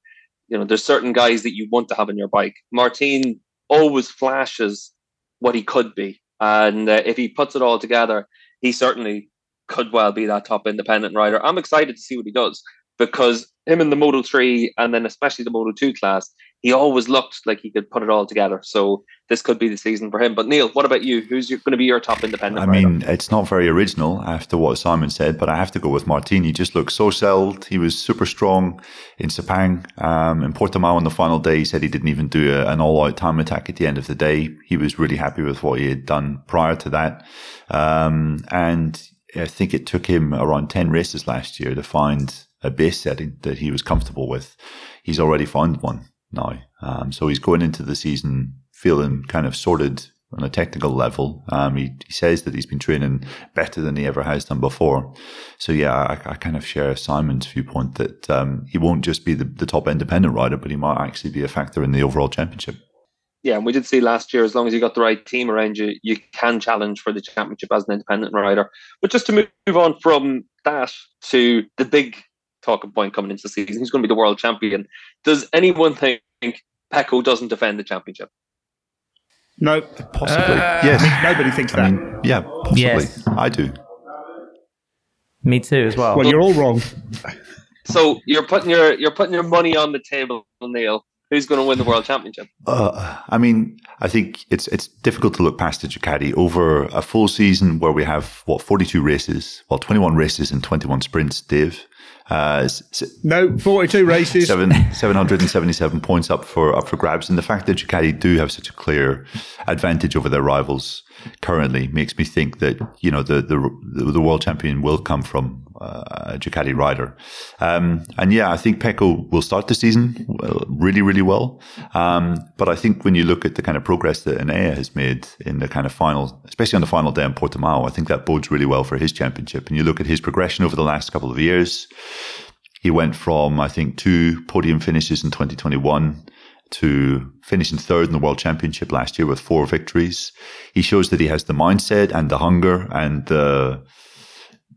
you know there's certain guys that you want to have in your bike. Martin always flashes what he could be, and uh, if he puts it all together, he certainly could well be that top independent rider. I'm excited to see what he does because him in the Moto 3 and then especially the Moto 2 class, he always looked like he could put it all together. So this could be the season for him. But Neil, what about you? Who's going to be your top independent?
I
rider?
mean, it's not very original after what Simon said, but I have to go with Martin. He just looked so settled. He was super strong in Sepang. Um, in Portimao on the final day, he said he didn't even do a, an all-out time attack at the end of the day. He was really happy with what he had done prior to that. Um, and I think it took him around 10 races last year to find a base setting that he was comfortable with. He's already found one now. Um, so he's going into the season feeling kind of sorted on a technical level. Um, he, he says that he's been training better than he ever has done before. So yeah, I, I kind of share Simon's viewpoint that um, he won't just be the, the top independent rider, but he might actually be a factor in the overall championship.
Yeah, and we did see last year, as long as you got the right team around you, you can challenge for the championship as an independent rider. But just to move on from that to the big talking point coming into the season, He's going to be the world champion? Does anyone think Pecco doesn't defend the championship?
No,
Possibly.
Uh,
yes.
nobody thinks
I
that.
mean, yeah, possibly.
Yes.
I do.
Me too, as well.
well, you're all wrong.
So you're putting your you're putting your money on the table, Neil. Who's going to win the world championship?
Uh, I mean, I think it's it's difficult to look past the Ducati over a full season where we have what 42 races, well 21 races and 21 sprints. Dave, uh,
No, 42 races.
seven 777 points up for up for grabs, and the fact that Ducati do have such a clear advantage over their rivals currently makes me think that you know the the the world champion will come from uh, a Ducati rider, um, and yeah, I think Pecco will start the season really really well, um, but I think when you look at the kind of progress that Enea has made in the kind of final, especially on the final day in Portimao, I think that bodes really well for his championship. And you look at his progression over the last couple of years. He went from, I think, two podium finishes in 2021 to finishing third in the World Championship last year with four victories. He shows that he has the mindset and the hunger and the,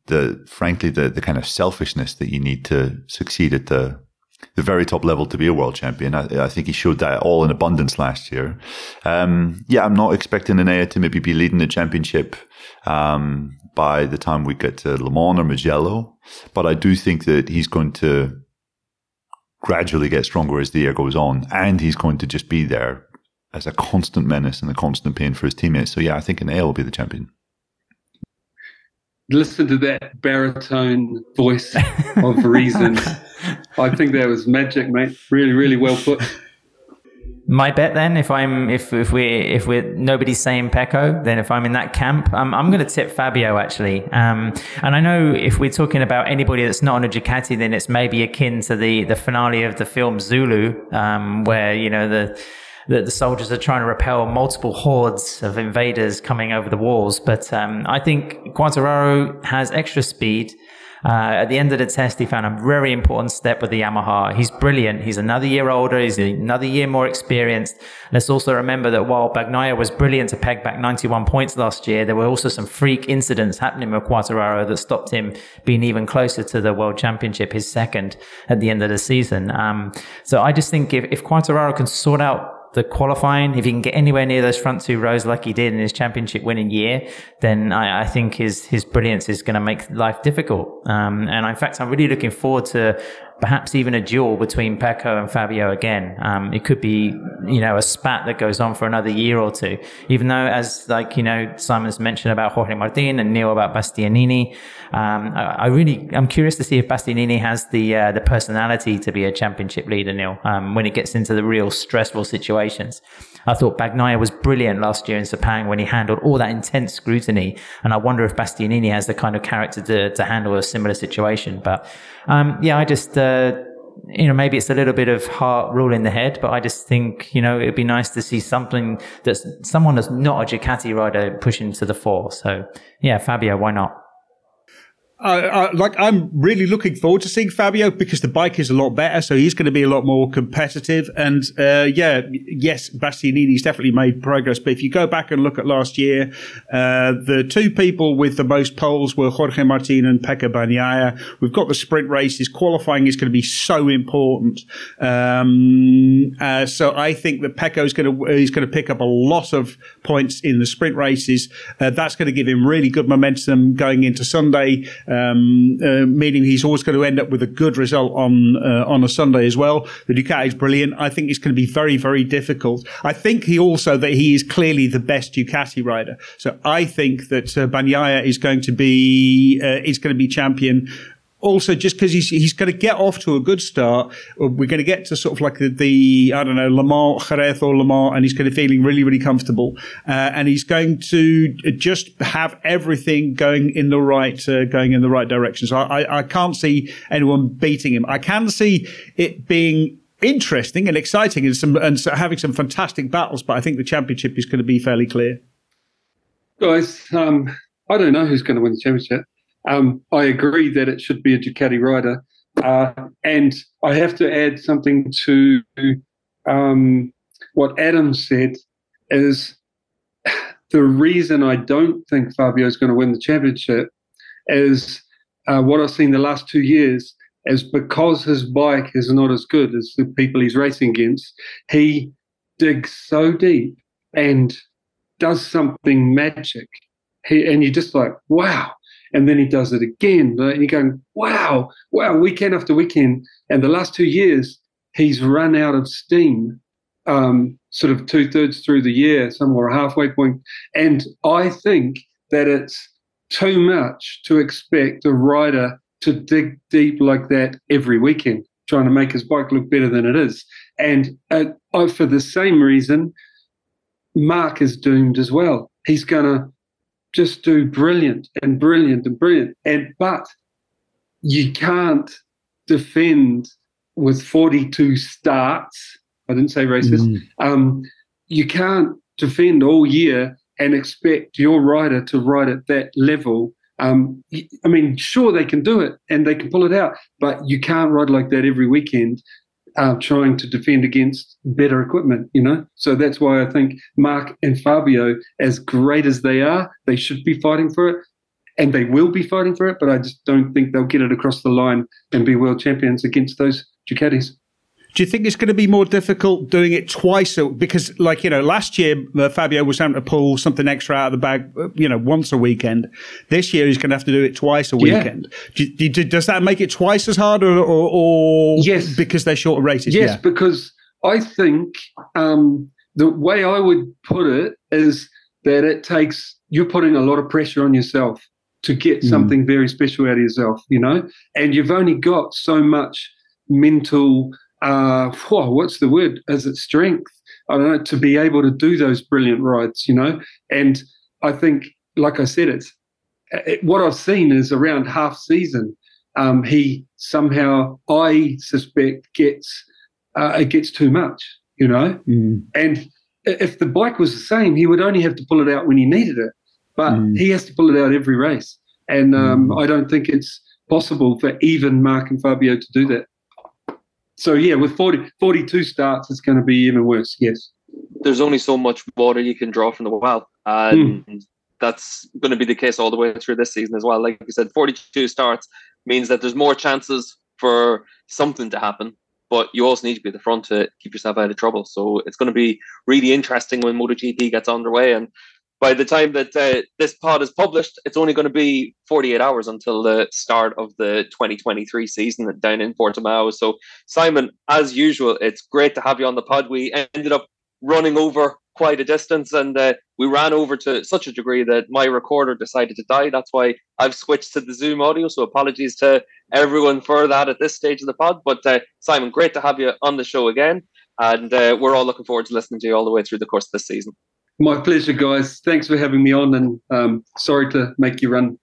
the frankly, the, the kind of selfishness that you need to succeed at the, the very top level to be a world champion. I, I think he showed that all in abundance last year. Um, yeah, I'm not expecting Enea to maybe be leading the championship um, by the time we get to Le Mans or Mugello, but I do think that he's going to gradually get stronger as the year goes on, and he's going to just be there as a constant menace and a constant pain for his teammates. So yeah, I think Enea will be the champion.
Listen to that baritone voice of reason. I think that was magic, mate. Really, really well put.
My bet then, if I'm if if we if we're nobody's saying Pecco, then if I'm in that camp, um, I'm going to tip Fabio actually. Um, and I know if we're talking about anybody that's not on a Ducati, then it's maybe akin to the the finale of the film Zulu, um, where you know the the, the soldiers are trying to repel multiple hordes of invaders coming over the walls. But um, I think Quartararo has extra speed. Uh, at the end of the test, he found a very important step with the Yamaha. He's brilliant. He's another year older. He's another year more experienced. Let's also remember that while Bagnaia was brilliant to peg back 91 points last year, there were also some freak incidents happening with Quartararo that stopped him being even closer to the World Championship, his second at the end of the season. Um, so I just think if, if Quartararo can sort out the qualifying, if he can get anywhere near those front two rows like he did in his championship winning year, then I, I think his his brilliance is going to make life difficult. Um, and in fact, I'm really looking forward to perhaps even a duel between Pecco and Fabio again. Um, it could be, you know, a spat that goes on for another year or two. Even though, as like you know, Simon's mentioned about Jorge Martin and Neil about Bastianini, um, I, I, really, I'm curious to see if Bastianini has the uh, the personality to be a championship leader, Neil, um, when it gets into the real stressful situations. I thought Bagnaia was brilliant last year in Sepang when he handled all that intense scrutiny. And I wonder if Bastianini has the kind of character to, to handle a similar situation. But, um, yeah, I just, uh, you know, maybe it's a little bit of heart rule in the head, but I just think, you know, it'd be nice to see something that's someone that's not a Ducati rider pushing to the fore. So yeah, Fabio, why not?
Uh, like I'm really looking forward to seeing Fabio because the bike is a lot better, so he's going to be a lot more competitive. And uh, yeah, yes, Bastianini's definitely made progress. But if you go back and look at last year, uh, the two people with the most poles were Jorge Martin and Pecco Bagnaia. We've got the sprint races. Qualifying is going to be so important. Um, uh, so I think that Pecco is going to he's going to pick up a lot of points in the sprint races. Uh, that's going to give him really good momentum going into Sunday um, uh, meaning he's always going to end up with a good result on uh, on a Sunday as well. The Ducati is brilliant. I think it's going to be very very difficult. I think he also that he is clearly the best Ducati rider. So I think that uh, Bagnaia is going to be uh, is going to be champion also just because he's he's going to get off to a good start. Uh, we're going to get to sort of like the, the I don't know Le Mans, Jerez or Le Mans, and he's going to feeling really really comfortable, uh, and he's going to just have everything going in the right uh, going in the right direction. So I, I, I can't see anyone beating him. I can see it being interesting and exciting and some and having some fantastic battles, but I think the championship is going to be fairly clear.
Guys, um, I don't know who's going to win the championship. Um, I agree that it should be a Ducati rider. Uh, and I have to add something to um, what Adam said is the reason I don't think Fabio is going to win the championship is uh, what I've seen the last two years is because his bike is not as good as the people he's racing against, he digs so deep and does something magic. He, and you're just like, wow, and then he does it again. And you're going, wow, wow, weekend after weekend. And the last two years, he's run out of steam, um, sort of two thirds through the year, somewhere a halfway point. And I think that it's too much to expect a rider to dig deep like that every weekend, trying to make his bike look better than it is. And uh, for the same reason, Mark is doomed as well. He's going to just do brilliant and brilliant and brilliant. And but you can't defend with 42 starts. I didn't say racist. Mm. Um, you can't defend all year and expect your rider to ride at that level. Um, I mean, sure they can do it and they can pull it out, but you can't ride like that every weekend uh, trying to defend against better equipment, you know? So that's why I think Mark and Fabio, as great as they are, they should be fighting for it and they will be fighting for it, but I just don't think they'll get it across the line and be world champions against those Ducatis.
Do you think it's going to be more difficult doing it twice? Because, like, you know, last year, uh, Fabio was having to pull something extra out of the bag, uh, you know, once a weekend. This year, he's going to have to do it twice a weekend. Yeah. Do, do, does that make it twice as hard or, or, or
yes.
because they're shorter races?
Yes, yeah. because I think um, the way I would put it is that it takes, you're putting a lot of pressure on yourself to get mm. something very special out of yourself, you know, and you've only got so much mental uh, whoa, what's the word? Is it strength? I don't know, to be able to do those brilliant rides, you know? And I think, like I said, it's it, what I've seen is around half season, um, he somehow, I suspect, gets uh, it gets too much, you know? Mm. And if the bike was the same, he would only have to pull it out when he needed it. But mm. he has to pull it out every race. And um, mm. I don't think it's possible for even Mark and Fabio to do that. So yeah, with 40, 42 starts, it's going to be even worse. Yes.
There's only so much water you can draw from the well, and mm. that's going to be the case all the way through this season as well. Like you said, 42 starts means that there's more chances for something to happen, but you also need to be at the front to keep yourself out of trouble. So it's going to be really interesting when MotoGP gets underway, and by the time that uh, this pod is published, it's only going to be 48 hours until the start of the 2023 season down in Portimao. So, Simon, as usual, it's great to have you on the pod. We ended up running over quite a distance and uh, we ran over to such a degree that my recorder decided to die. That's why I've switched to the Zoom audio. So, apologies to everyone for that at this stage of the pod. But, uh, Simon, great to have you on the show again. And uh, we're all looking forward to listening to you all the way through the course of this season.
My pleasure, guys. Thanks for having me on, and um, sorry to make you run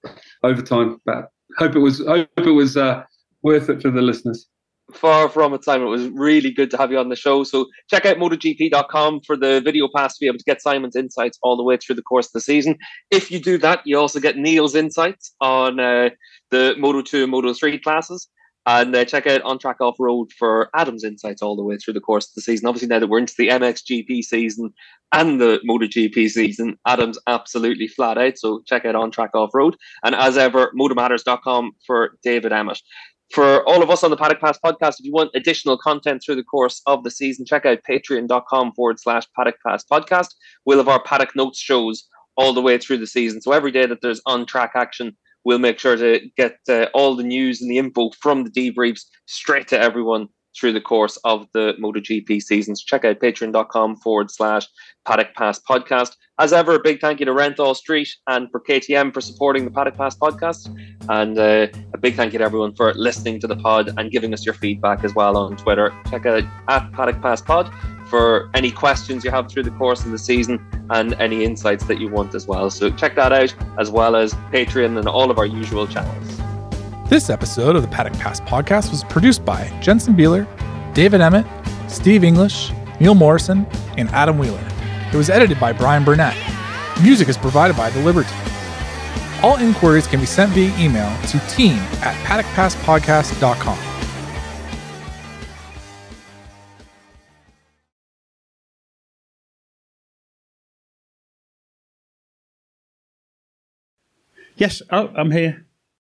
overtime, but hope it was hope it was uh, worth it for the listeners.
Far from it, Simon. It was really good to have you on the show. So check out MotoGP.com for the video pass to be able to get Simon's insights all the way through the course of the season. If you do that, you also get Neil's insights on uh, the Moto 2 and Moto 3 classes. And uh, check out On Track Off Road for Adam's insights all the way through the course of the season. Obviously, now that we're into the MXGP season and the MotoGP season, Adam's absolutely flat out. So check out On Track Off Road. And as ever, motomatters.com for David Emmett. For all of us on the Paddock Pass podcast, if you want additional content through the course of the season, check out patreon.com forward slash Paddock Pass podcast. We'll have our Paddock Notes shows all the way through the season. So every day that there's on track action, we'll make sure to get uh, all the news and the info from the debriefs straight to everyone through the course of the MotoGP season. So check out patreon.com forward slash Paddock Pass podcast. As ever, a big thank you to Renthal Street and for KTM for supporting the Paddock Pass podcast. And uh, a big thank you to everyone for listening to the pod and giving us your feedback as well on Twitter. Check out at Paddock Pass Pod for any questions you have through the course of the season and any insights that you want as well. So check that out, as well as Patreon and all of our usual channels.
This episode of the Paddock Pass podcast was produced by Jensen Beeler, David Emmett, Steve English, Neil Morrison, and Adam Wheeler. It was edited by Brian Burnett. Music is provided by The Liberty. All inquiries can be sent via email to team at paddockpasspodcast.com.
Yes, oh, I'm here.